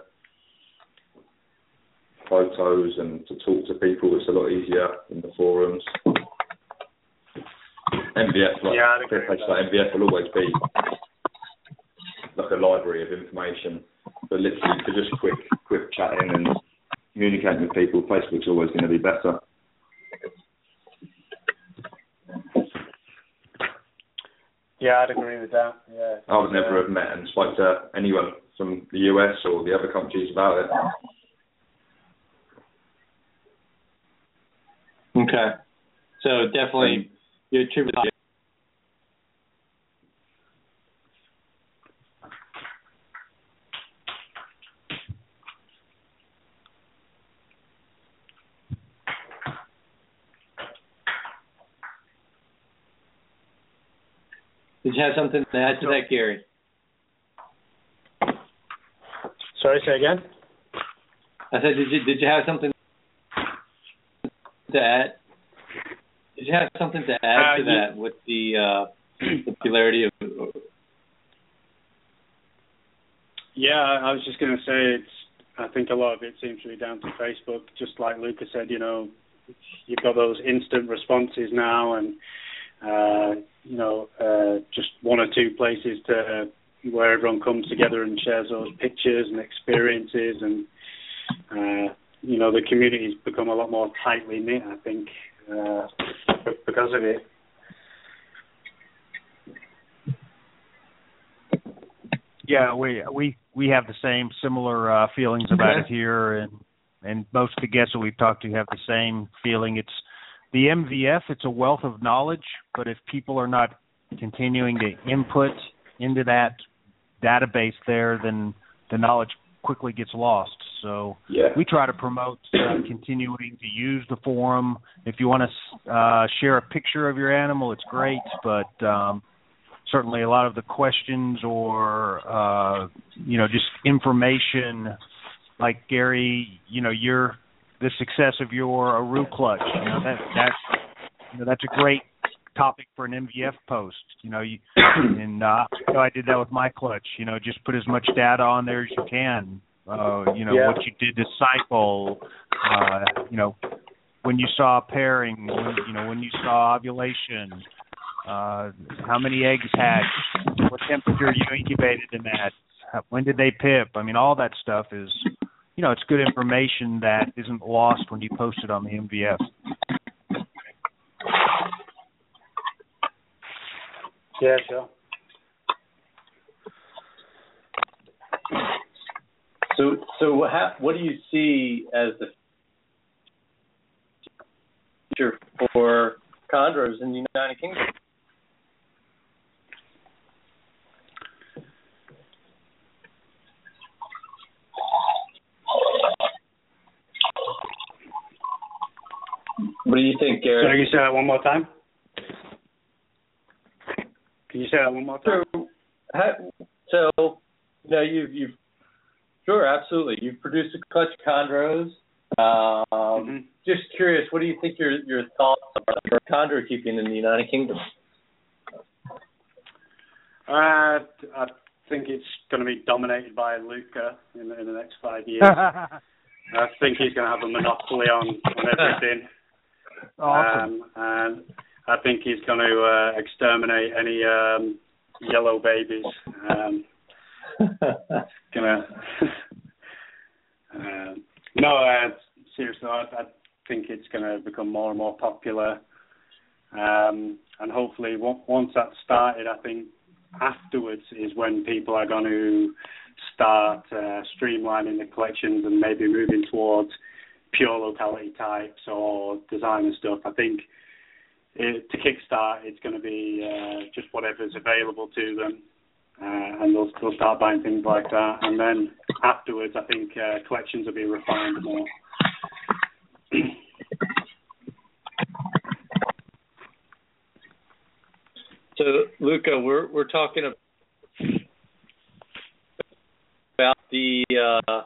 photos and to talk to people. It's a lot easier in the forums. MVF, like, yeah, page like MVF will always be like a library of information. But literally, for just quick, quick chatting and communicating with people, Facebook's always going to be better. Yeah, I'd agree with that. Yeah. I would never have met and spoke to anyone from the US or the other countries about it. Okay. So definitely you attribute Did you have something to add to that, Gary? Sorry, say again. I said, did you did you have something to add? Did you have something to add uh, to that with the uh, popularity of? Yeah, I was just going to say it's. I think a lot of it seems to be down to Facebook. Just like Lucas said, you know, you've got those instant responses now, and uh, you know, uh, just one or two places to where everyone comes together and shares those pictures and experiences and uh, you know the community's become a lot more tightly knit. I think uh, because of it. Yeah, we we we have the same similar uh, feelings about it here, and and most of the guests that we've talked to have the same feeling. It's the MVF. It's a wealth of knowledge, but if people are not continuing to input into that database there, then the knowledge quickly gets lost. So Yeah. we try to promote uh, continuing to use the forum. If you want to uh, share a picture of your animal, it's great, but um, certainly a lot of the questions or uh, you know just information, like Gary, you know your the success of your Aru clutch. You know that that's you know, that's a great topic for an MVF post. You know, you, and uh, I did that with my clutch. You know, just put as much data on there as you can. Uh, you know Yeah. what you did to cycle. Uh, you know when you saw pairing. When, you know when you saw ovulation. Uh, how many eggs hatched? What temperature you incubated them at? How, when did they pip? I mean, all that stuff is, you know, it's good information that isn't lost when you post it on the MVF. Yeah, sure. So, so what, hap- what do you see as the future for chondros in the United Kingdom? What do you think, So Gary? can you say that one more time? Can you say that one more time? So, ha- so you know, you've, you've sure, absolutely. You've produced a clutch of chondros. Um, Mhm. Just curious, what do you think your your thoughts are on chondro keeping in the United Kingdom? Uh, I think it's going to be dominated by Luca in, the- in the next five years. I think he's going to have a monopoly on, on everything. Um, and I think he's going to uh, exterminate any um, yellow babies. Um, gonna. um, no, uh, seriously, I, I think it's going to become more and more popular. Um, and hopefully, on- once that's started, I think afterwards is when people are going to start uh, streamlining the collections and maybe moving towards pure locality types or design and stuff. I think it, to kickstart, it's going to be uh, just whatever's available to them, uh, and they'll, they'll start buying things like that. And then afterwards, I think uh, collections will be refined more. So, Luca, we're we're talking about the uh,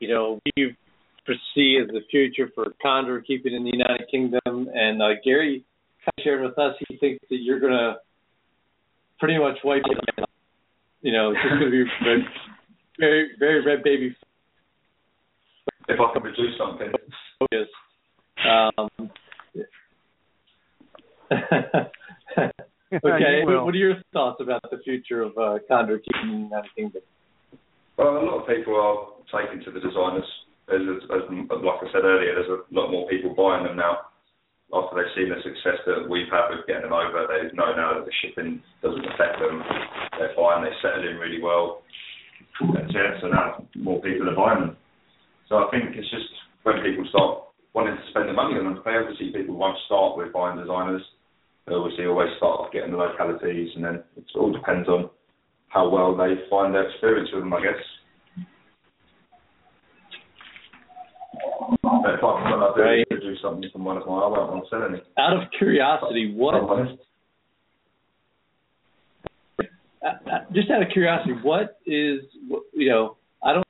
you know what you foresee as the future for chondro keeping in the United Kingdom, and uh, Gary kind of shared with us he thinks that you're going to pretty much wipe it. out. You know, it's just going to be red, very very red baby If I can produce something. focus. Um, okay, You what are your thoughts about the future of uh, chondro keeping in the United Kingdom? Well, a lot of people are taking to the designers. As, as, like I said earlier, there's a lot more people buying them now. After they've seen the success that we've had with getting them over, they know now that the shipping doesn't affect them. They're fine. They settle in really well. And yeah, so now more people are buying them. So I think it's just when people start wanting to spend the money on them. They obviously people won't start with buying designers. They obviously always start off getting the localities, and then it all depends on how well they find their experience with them, I guess. But if I do Right. produce something from one of I won't want to sell any. Out of curiosity, what uh, uh, just out of curiosity, what is you know? I don't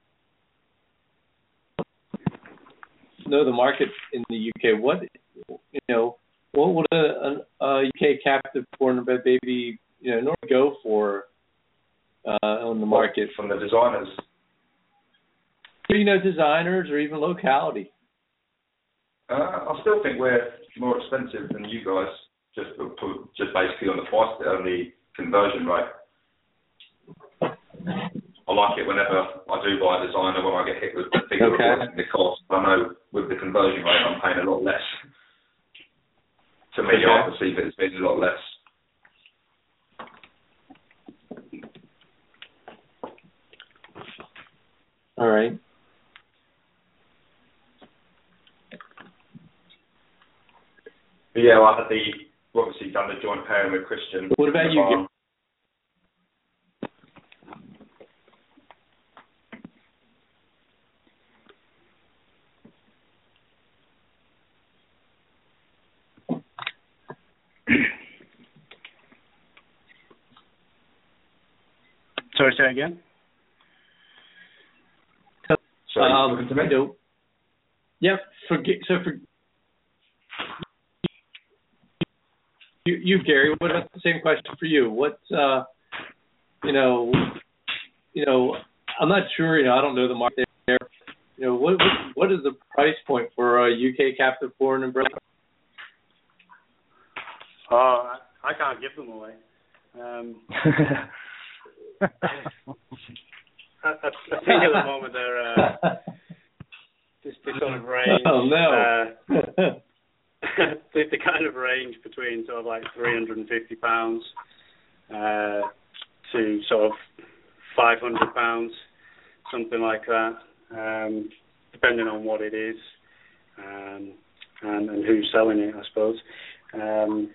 know the market in the UK. What you know? What would a, a, UK captive born baby you know normally go for uh, on the market? from the designers. You know, designers or even locality. Uh, I still think we're more expensive than you guys, just just basically on the price, on the conversion rate. I like it whenever I do buy a designer when I get hit with the figure Okay. of the cost. I know with the conversion rate I'm paying a lot less. To me, Okay. I perceive it as being a lot less. All right. Yeah, well, I had the obviously done the joint pairing with Christian. What about you? Sorry, say again. Sorry, Um, to me? no. Yep. Forget. So for you, you, Gary. What about the same question for you? What, uh, you know, you know, I'm not sure. You know, I don't know the market there. You know, what what, what is the price point for a UK captive born and bred? Oh, I, I can't give them away. Um, I, I, I think at the moment they're uh, just the sort of range. Oh no. Uh, the, the kind of range between sort of like 350 pounds uh, to sort of 500 pounds, something like that, um, depending on what it is um, and, and who's selling it, I suppose. Um,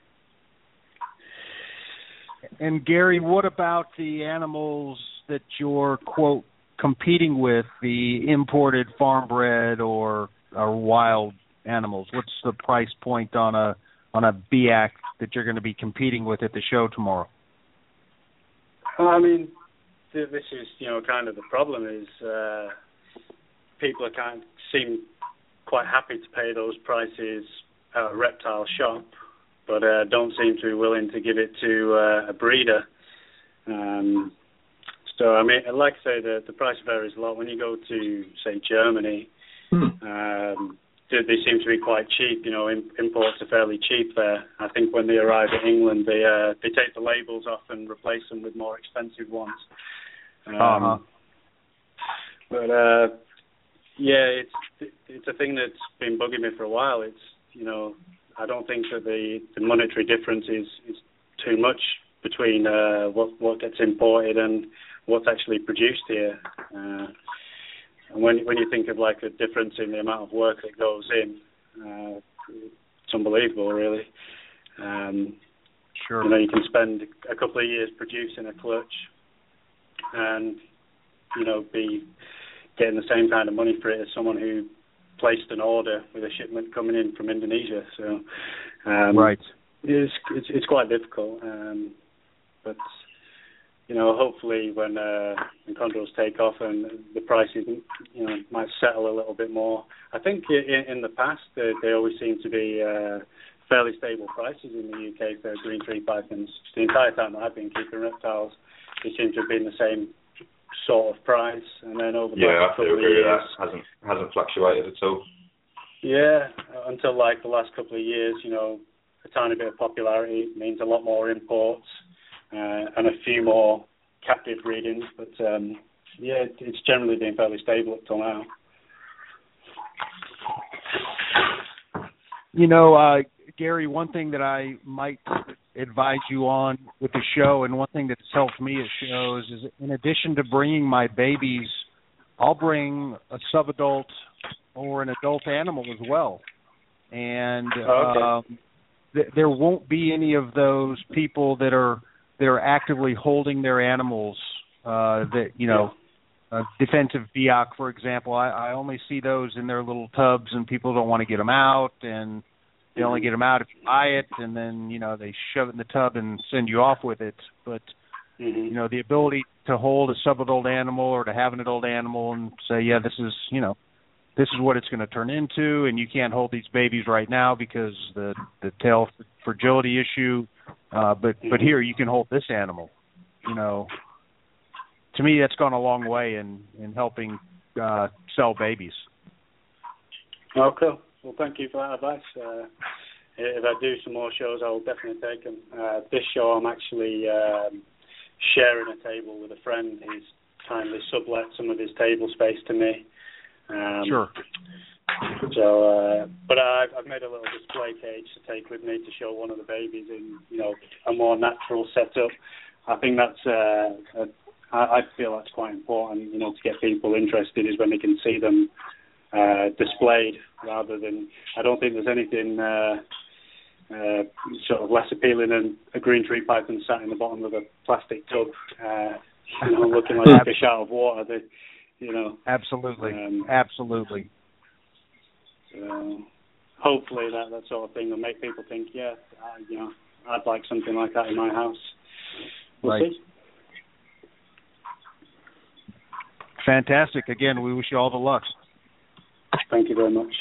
And Gary, what about the animals that you're quote competing with, the imported farm bred or or wild animals? What's the price point on a on a Biak that you're going to be competing with at the show tomorrow? I mean, this is you know kind of the problem is uh, people are kind of seem quite happy to pay those prices at a reptile shop, but uh, don't seem to be willing to give it to uh, a breeder. Um, so I mean, like I say, the the price varies a lot. When you go to say Germany, um, they, they seem to be quite cheap. You know, imports are fairly cheap there. I think when they arrive in England, they uh, they take the labels off and replace them with more expensive ones. Um, Uh-huh. But uh, yeah, it's it's a thing that's been bugging me for a while. It's you know I don't think that the the monetary difference is is too much between uh, what what gets imported and what's actually produced here. Uh, and when when you think of like a difference in the amount of work that goes in, uh, it's unbelievable, really. Um, Sure. you know, you can spend a couple of years producing a clutch, and you know, be getting the same kind of money for it as someone who placed an order with a shipment coming in from Indonesia. So, um, right. it's it's, it's quite difficult, um, but you know, hopefully when uh, when chondros take off and the prices, you know, might settle a little bit more. I think in, in the past they, they always seem to be uh, fairly stable prices in the UK for green tree pythons. The entire time that I've been keeping reptiles, they seem to have been the same sort of price, and then over the Yeah, last couple of years. Hasn't hasn't fluctuated at all. yeah, until like the last couple of years, you know, a tiny bit of popularity means a lot more imports uh, and a few more captive breedings. But um, yeah, it's generally been fairly stable up till now. You know, uh, Gary, one thing that I might advise you on with the show, and one thing that's helped me at shows, is in addition to bringing my babies, I'll bring a subadult or an adult animal as well. And Oh, okay. um, th- there won't be any of those people that are that are actively holding their animals. Uh, that you know, a defensive Biak, for example, I, I only see those in their little tubs, and people don't want to get them out, and they only get them out if you buy it, and then you know they shove it in the tub and send you off with it. But Mm-hmm. you know, the ability to hold a subadult animal or to have an adult animal and say, yeah, this is you know, this is what it's going to turn into, and you can't hold these babies right now because the the tail fragility issue. Uh, but but here you can hold this animal. You know, to me that's gone a long way in in helping uh, sell babies. Okay. Well, thank you for that advice. Uh, if I do some more shows, I will definitely take them. Uh, this show, I'm actually um, sharing a table with a friend. He's kindly sublet some of his table space to me. Um, Sure. So, uh, but I've, I've made a little display cage to take with me to show one of the babies in, you know, a more natural setup. I think that's, uh, a, I, I feel that's quite important, you know, to get people interested is when they can see them uh, displayed rather than. I don't think there's anything uh, uh, sort of less appealing than a green tree python sat in the bottom of a plastic tub, uh, you know, looking like a fish out of water. They, you know. Absolutely. Um, Absolutely. So hopefully that that sort of thing will make people think, yeah, I, you know, I'd like something like that in my house. We'll Right. see. Fantastic. Again, we wish you all the luck. Thank you very much.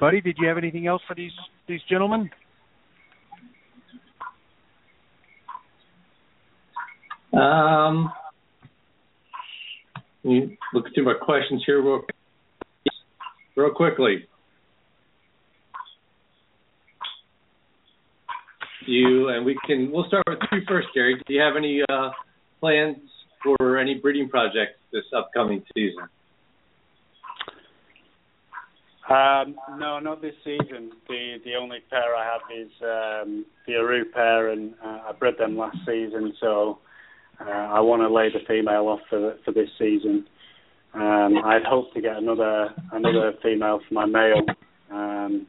Buddy, did you have anything else for these these gentlemen? Um, let me look through my questions here real, real quickly. You and we can. We'll start with you first, Gary. Do you have any uh, plans for any breeding projects this upcoming season? Um, no, not this season. The the only pair I have is um, the Aru pair, and uh, I bred them last season. So uh, I want to lay the female off for for this season. Um, I'd hoped to get another another female for my male, um,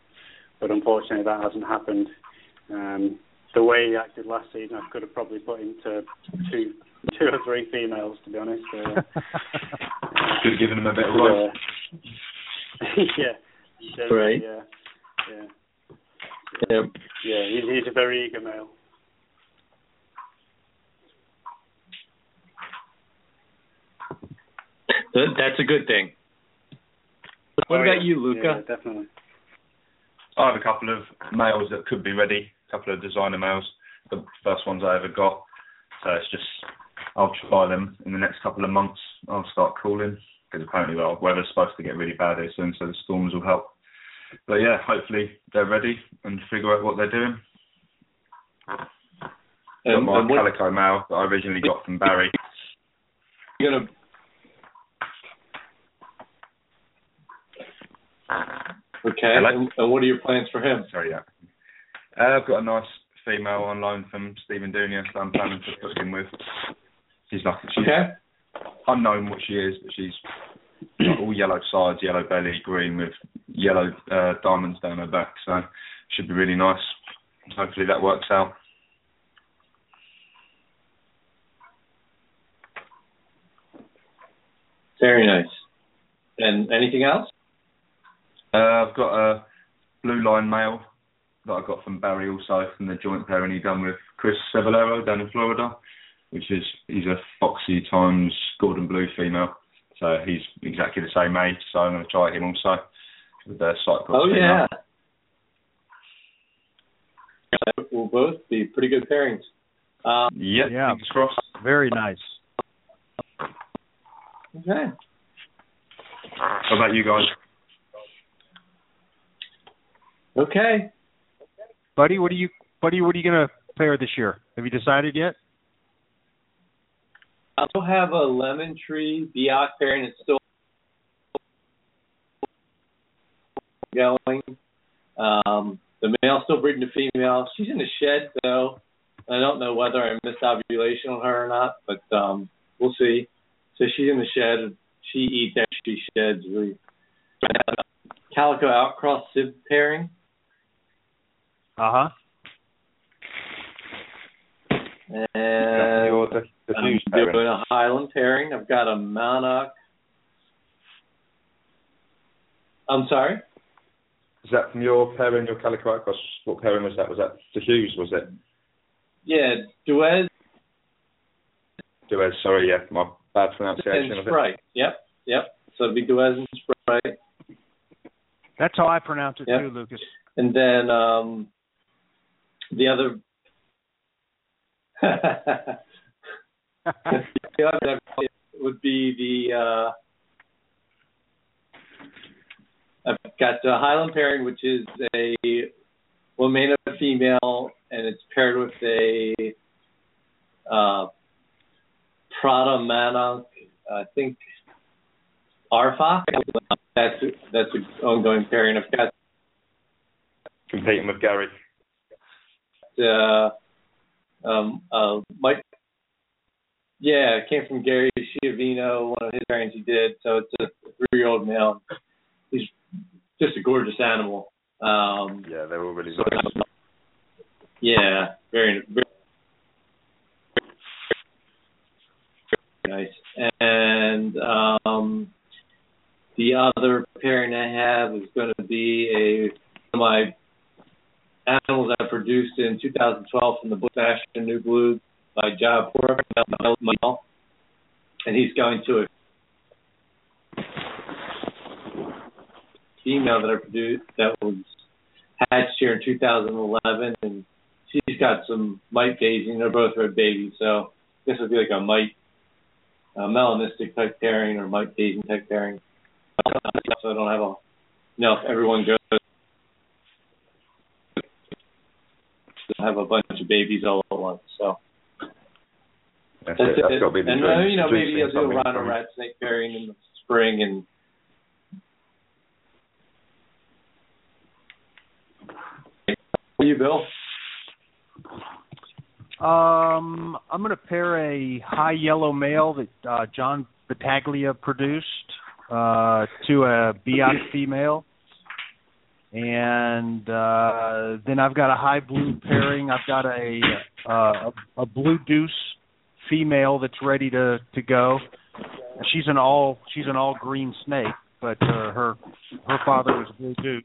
but unfortunately that hasn't happened. Um, the way he acted last season, I could have probably put him to two two or three females, to be honest. Uh, Could have given him a bit of rope. uh, yeah. Definitely, Right. Yeah. Yeah. Yep. Yeah. He's, he's a very eager male. That- That's a good thing. What Oh, about yeah. you, Luca? Yeah, definitely. I have a couple of males that could be ready, a couple of designer males, the first ones I ever got. So it's just, I'll try them in the next couple of months. I'll start calling because apparently well, weather's supposed to get really bad here soon, so the storms will help. But yeah, hopefully they're ready and figure out what they're doing. Um, got And, my and what calico male that I originally got from Barry. you gonna? Okay. And what are your plans for him? Sorry, yeah. Uh, I've got a nice female on loan from Stephen Dunia that I'm planning to put him with. She's like, she's Okay. unknown what she is, but she's all yellow sides, yellow belly, green with yellow uh, diamonds down her back. So should be really nice. Hopefully that works out. Very nice. And anything else? Uh, I've got a blue line male that I got from Barry also from the joint pairing he done with Chris Cevallero down in Florida, which is he's a foxy times golden Blue female. So he's exactly the same age, so I'm going to try him also with their Cyclops Oh female. yeah. That will both be pretty good pairings. Um, Yeah, Yeah. fingers crossed. Very nice. okay. How about you guys? Okay. Buddy, what are you buddy, what are you gonna pair this year? Have you decided yet? I still have a lemon tree Biak pairing. It's still going. Um, the male's still breeding the female. She's in the shed though. I don't know whether I missed ovulation on her or not, but um, we'll see. So she's in the shed. She eats after she sheds. We calico outcross sib pairing. Uh huh. And Your the, the I'm fuse doing a Highland pairing. I've got a Monarch. I'm sorry. Is that from your pairing, your calico outcross? What pairing was that? Was that the Hughes? Was it? Yeah, Duez Duez, sorry, yeah, my bad pronunciation and of it. Yep, yep. So it'd be Duez and Sprite. That's how I pronounce it Yep. too, Lucas. And then um the other the other would be the uh I've got the Highland pairing which is a Wamena female and it's paired with a uh Prada Manok I think Arfa. That's that's an ongoing pairing. I've got Competing with Gary. Uh, um, uh, Mike. Yeah, it came from Gary Schiavino, one of his pairings he did. So it's a three-year-old male. He's just a gorgeous animal. Um, yeah, they were really so nice. Yeah, very, very nice. And um, the other pairing I have is going to be a one of my animals I produced in 2012 from the Bush Fashion New Blue by Jaipur, and he's going to a female that I produced that was hatched here in 2011, and she's got some mite phasing. They're both red babies, so this would be like a mite, a melanistic type pairing or mite phasing type pairing. So I don't have a, you know, if everyone goes, have a bunch of babies all at once. So That's, that's it. That's it. got be and uh, you know, maybe seeing I'll do a something rhino rat snake pairing in the spring and. What you, Bill? Um, I'm going to pair a high yellow male that uh, John Battaglia produced uh, to a Biak female, and uh, then I've got a high blue pairing. I've got a uh, a, a blue deuce female that's ready to to go. She's an all she's an all green snake, but uh, her her father was blue deuce.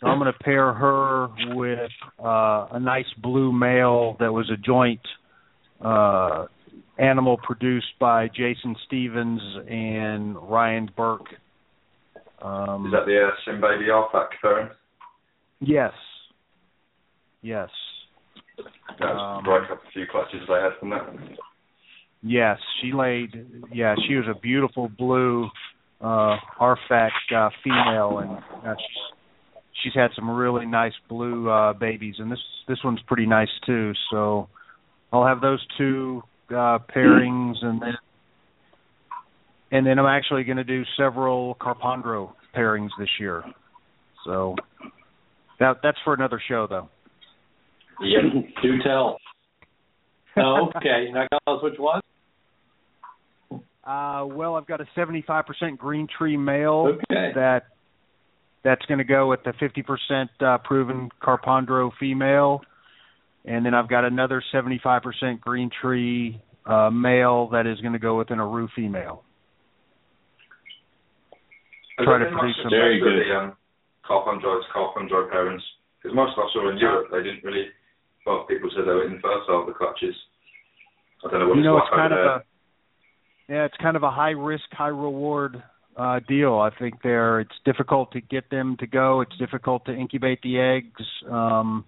So I'm going to pair her with uh, a nice blue male that was a joint uh, animal produced by Jason Stevens and Ryan Burke. Um, Is that the uh, Sim Baby Alpac pairing? yes. Yes. That Um, broke up a few clutches they had from that. Yes, she laid. Yeah, she was a beautiful blue uh Arfak uh, female, and uh, she's she's had some really nice blue uh babies, and this this one's pretty nice too. So I'll have those two uh pairings, and then and then I'm actually going to do several Carpondro pairings this year. So that that's for another show, though. Yep. Do tell. Oh, okay. You're not gonna tell us which one? Uh, well, I've got a 75% green tree male Okay. that that's going to go with the 50% uh, proven Carpondro female, and then I've got another 75% green tree uh, male that is going to go with an Aru female. Has Try to produce some- Very good. the um, Carpondroids, Carpondroid parents? Because most of us saw in Europe, they didn't really. Well, people said they were infertile, the clutches. I don't know what you know, it's it's kind of there. a yeah, it's kind of a high risk, high reward uh deal. I think they're it's difficult to get them to go. It's difficult to incubate the eggs, um,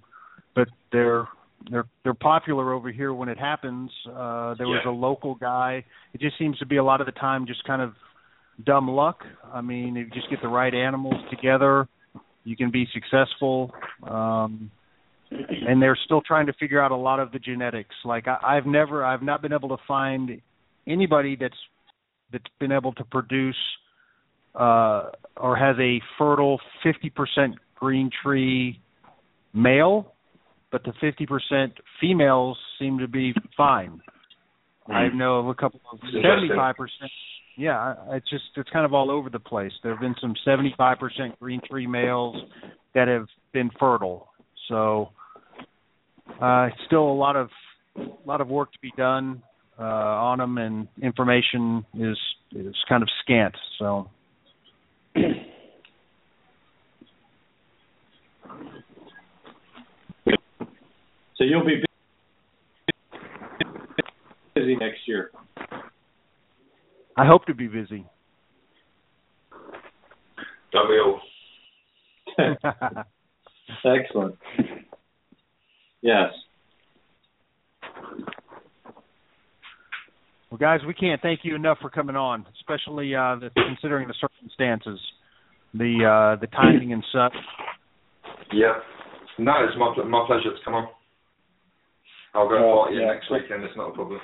but they're they're they're popular over here when it happens. Uh there was a local guy. It just seems to be a lot of the time just kind of dumb luck. I mean, if you just get the right animals together, you can be successful. Um and they're still trying to figure out a lot of the genetics. Like I, I've never, I've not been able to find anybody that's that's been able to produce uh, or has a fertile 50% green tree male, but the 50% females seem to be fine. I know of a couple of 75%. Yeah, it's just it's kind of all over the place. There have been some 75% green tree males that have been fertile. So uh, still a lot of a lot of work to be done uh, on them, and information is is kind of scant. So So you'll be busy next year. I hope to be busy. Don't we all? Excellent. Yes. well, guys, we can't thank you enough for coming on, especially uh, the, considering the circumstances, the uh, the timing and such. Yeah. No, it's my, my pleasure to come on. I'll go Oh, party yeah. next weekend, it's not a problem.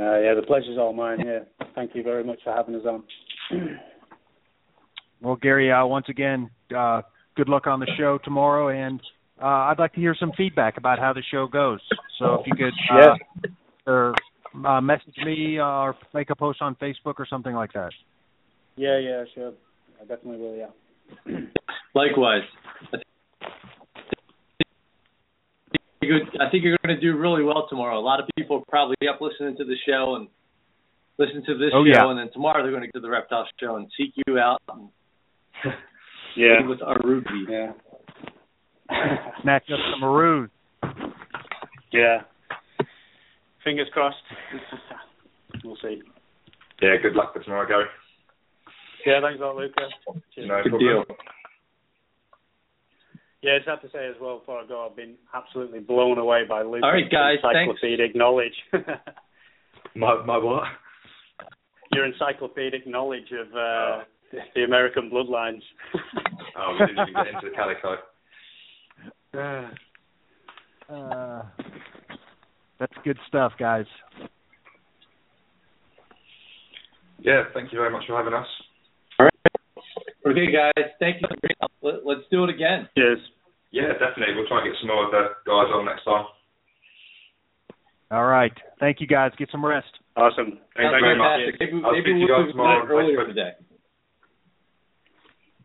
Uh, yeah, the pleasure's all mine here. Thank you very much for having us on. Well, Gary, uh, once again, uh, good luck on the show tomorrow, and uh, I'd like to hear some feedback about how the show goes. So if you could, uh, or uh, message me or make a post on Facebook or something like that. Yeah, yeah, sure. I definitely will. Yeah. Likewise. I think you're going to do really well tomorrow. A lot of people are probably up listening to the show and listen to this oh, show, yeah. and then tomorrow they're going to get to the Reptile Show and seek you out. And yeah. With our Ruby. Yeah. Snatch up some maroon. Yeah. Fingers crossed. we'll see. Yeah, good luck for tomorrow, Gary. Yeah, thanks a lot, Luca. Cheers. No Good problem. deal. Yeah, it's sad to say as well before I go, I've been absolutely blown away by Luca's All right, guys, encyclopedic knowledge. My my what? Your encyclopedic knowledge of uh, the American bloodlines. Oh, we didn't even get into the calico. Uh, that's good stuff, guys. Yeah, thank you very much for having us. Okay, guys. Thank you. Let- Let's do it again. Cheers. Yeah, definitely. We'll try and get some more of the guys on next time. All right. Thank you, guys. Get some rest. Awesome. Thank Sounds you very much. fantastic. Maybe, I'll maybe speak to you we'll guys do tomorrow. that earlier Bye. today.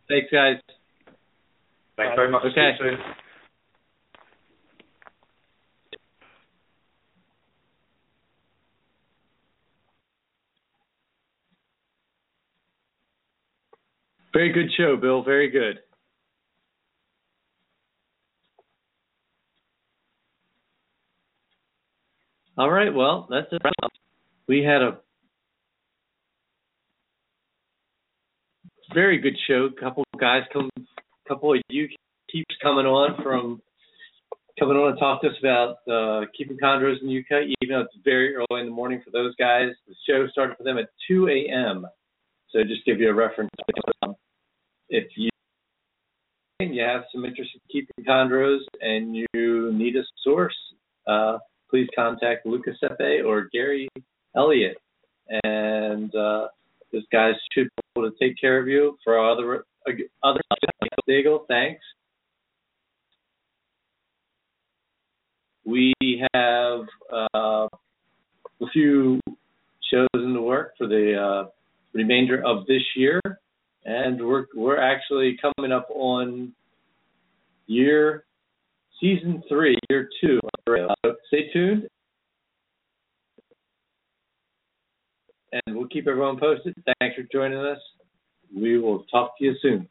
Thanks, guys. Thanks very much. Okay. Very good show, Bill. Very good. All right. Well, that's it. We had a very good show. A Couple guys come, a couple of you keeps coming on from coming on to talk to us about uh, keeping chondros in the UK, even though it's very early in the morning for those guys. The show started for them at 2 a.m. So just give you a reference. If you you have some interest in keeping chondros and you need a source, uh, please contact Lucas Sepe or Gary Elliott. And uh, those guys should be able to take care of you. For our other other Daigle, thanks. We have uh, a few shows in the work for the uh, remainder of this year, and we're we're actually coming up on year season three, year two. Uh, stay tuned, and we'll keep everyone posted. Thanks for joining us. We will talk to you soon.